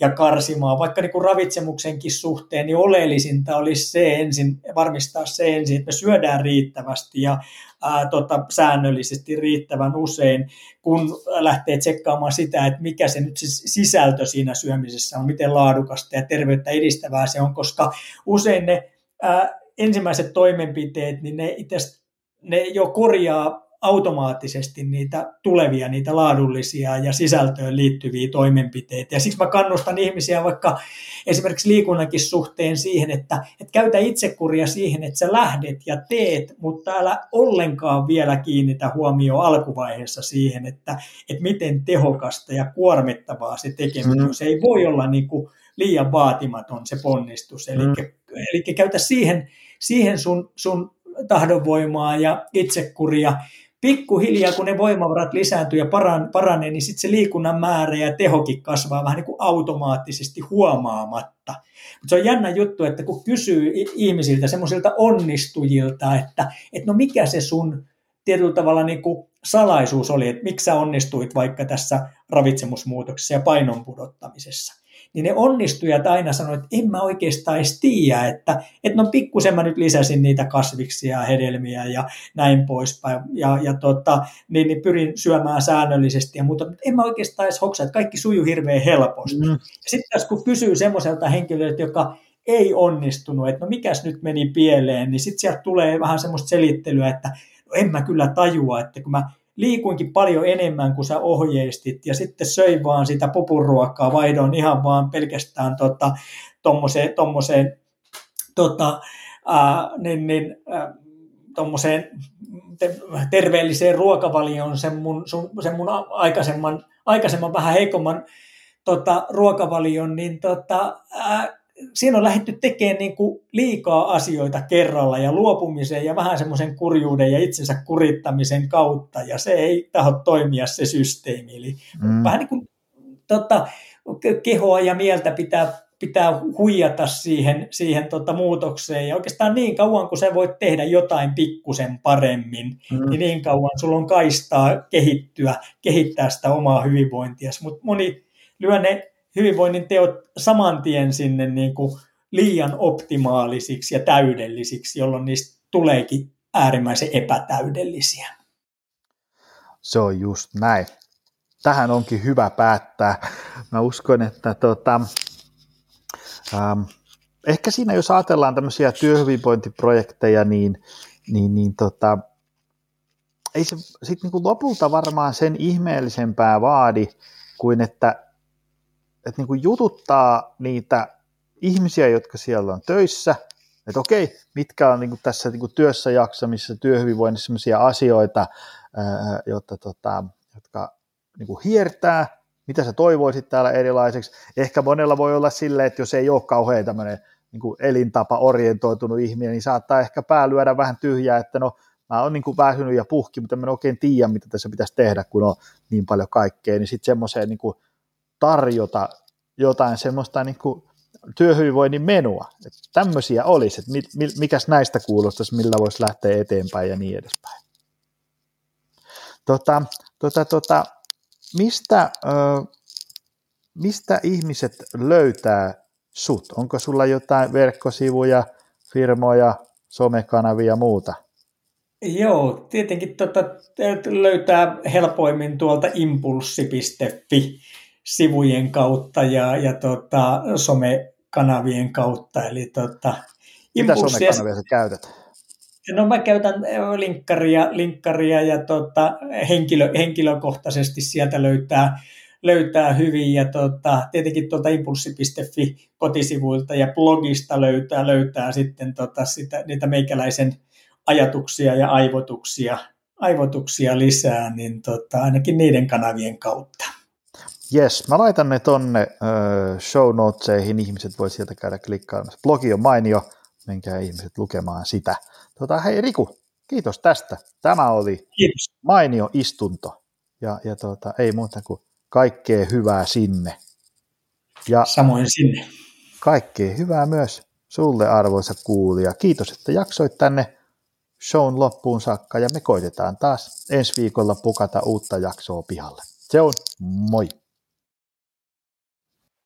ja karsimaan. Vaikka niin kuin ravitsemuksenkin suhteen, niin oleellisinta olisi se ensin, varmistaa se ensin, että me syödään riittävästi ja ää, tota, säännöllisesti riittävän usein, kun lähtee tsekkaamaan sitä, että mikä se nyt se sisältö siinä syömisessä on, miten laadukasta ja terveyttä edistävää se on, koska usein ne ää, ensimmäiset toimenpiteet, niin ne itse ne jo korjaa automaattisesti niitä tulevia, niitä laadullisia ja sisältöön liittyviä toimenpiteitä. Ja siksi mä kannustan ihmisiä vaikka esimerkiksi liikunnankin suhteen siihen, että, että käytä itsekuria siihen, että sä lähdet ja teet, mutta älä ollenkaan vielä kiinnitä huomioon alkuvaiheessa siihen, että, että miten tehokasta ja kuormittavaa se tekeminen mm. Se ei voi olla niin kuin liian vaatimaton se ponnistus. Eli, mm. eli käytä siihen, siihen sun, sun tahdonvoimaa ja itsekuria pikkuhiljaa, kun ne voimavarat lisääntyy ja paranee, niin sitten se liikunnan määrä ja tehokin kasvaa vähän niin kuin automaattisesti huomaamatta. Mutta se on jännä juttu, että kun kysyy ihmisiltä, semmoisilta onnistujilta, että, että no mikä se sun tietyllä tavalla niin kuin salaisuus oli, että miksi sä onnistuit vaikka tässä ravitsemusmuutoksessa ja painon pudottamisessa niin ne onnistujat aina sanoivat, että en mä oikeastaan edes tiedä, että, että no pikkusen mä nyt lisäsin niitä kasviksia ja hedelmiä ja näin poispäin, ja, ja tota, niin, niin pyrin syömään säännöllisesti ja muuta, mutta en mä oikeastaan edes hoksa, että kaikki sujuu hirveän helposti. Mm. Sitten tässä kun kysyy semmoiselta henkilöltä, joka ei onnistunut, että no mikäs nyt meni pieleen, niin sitten sieltä tulee vähän semmoista selittelyä, että no en mä kyllä tajua, että kun mä liikuinkin paljon enemmän kuin sä ohjeistit ja sitten söin vaan sitä pupuruokaa, vaihdoin ihan vaan pelkästään tota, tota, niin, niin, tommoseen terveelliseen ruokavalioon sen mun, sen mun aikaisemman, aikaisemman vähän heikomman tota, ruokavalion, niin tota, ää, siinä on lähdetty tekemään niin kuin liikaa asioita kerralla ja luopumisen ja vähän semmoisen kurjuuden ja itsensä kurittamisen kautta ja se ei taho toimia se systeemi. Eli mm. vähän niin kuin tota, kehoa ja mieltä pitää, pitää huijata siihen, siihen tota muutokseen ja oikeastaan niin kauan kun sä voit tehdä jotain pikkusen paremmin, mm. niin niin kauan sulla on kaistaa kehittyä, kehittää sitä omaa hyvinvointia. Mutta moni lyö ne hyvinvoinnin teot saman tien sinne niin kuin liian optimaalisiksi ja täydellisiksi, jolloin niistä tuleekin äärimmäisen epätäydellisiä. Se on just näin. Tähän onkin hyvä päättää. Mä uskon, että tota, ähm, ehkä siinä jos ajatellaan tämmöisiä työhyvinvointiprojekteja, niin, niin, niin tota, ei se sitten niin lopulta varmaan sen ihmeellisempää vaadi kuin että että niin kuin jututtaa niitä ihmisiä, jotka siellä on töissä, että okei, mitkä on niin kuin tässä niin kuin työssä jaksamisessa, työhyvinvoinnissa sellaisia asioita, jotta, tota, jotka niin kuin hiertää, mitä sä toivoisit täällä erilaiseksi. Ehkä monella voi olla silleen, että jos ei ole kauhean tämmöinen niin kuin elintapa orientoitunut ihminen, niin saattaa ehkä pää lyödä vähän tyhjää, että no mä oon niin kuin väsynyt ja puhki, mutta mä en oikein tiedä, mitä tässä pitäisi tehdä, kun on niin paljon kaikkea, niin sitten semmoiseen niin kuin tarjota jotain semmoista niin kuin työhyvinvoinnin menua. Että tämmöisiä olisi, että mikäs näistä kuulostaisi, millä voisi lähteä eteenpäin ja niin edespäin. Tota, tota, tota, mistä, ö, mistä ihmiset löytää sut? Onko sulla jotain verkkosivuja, firmoja, somekanavia ja muuta? Joo, tietenkin tota, löytää helpoimmin tuolta impulssi.fi sivujen kautta ja, ja tota, somekanavien kautta. Eli tota, Mitä somekanavia sä käytät? No mä käytän linkkaria, linkkaria ja tota, henkilö, henkilökohtaisesti sieltä löytää, löytää hyvin ja tota, tietenkin tuolta impulssi.fi kotisivuilta ja blogista löytää, löytää sitten tota, sitä, niitä meikäläisen ajatuksia ja aivotuksia, aivotuksia lisää, niin tota, ainakin niiden kanavien kautta. Yes, mä laitan ne tonne uh, show notesihin, ihmiset voi sieltä käydä klikkaamassa. Blogi on mainio, menkää ihmiset lukemaan sitä. Tota, hei Riku, kiitos tästä. Tämä oli kiitos. mainio istunto. Ja, ja tota, ei muuta kuin kaikkea hyvää sinne. Ja Samoin sinne. Kaikkea hyvää myös sulle arvoisa kuulija. Kiitos, että jaksoit tänne shown loppuun saakka ja me koitetaan taas ensi viikolla pukata uutta jaksoa pihalle. Se on moi!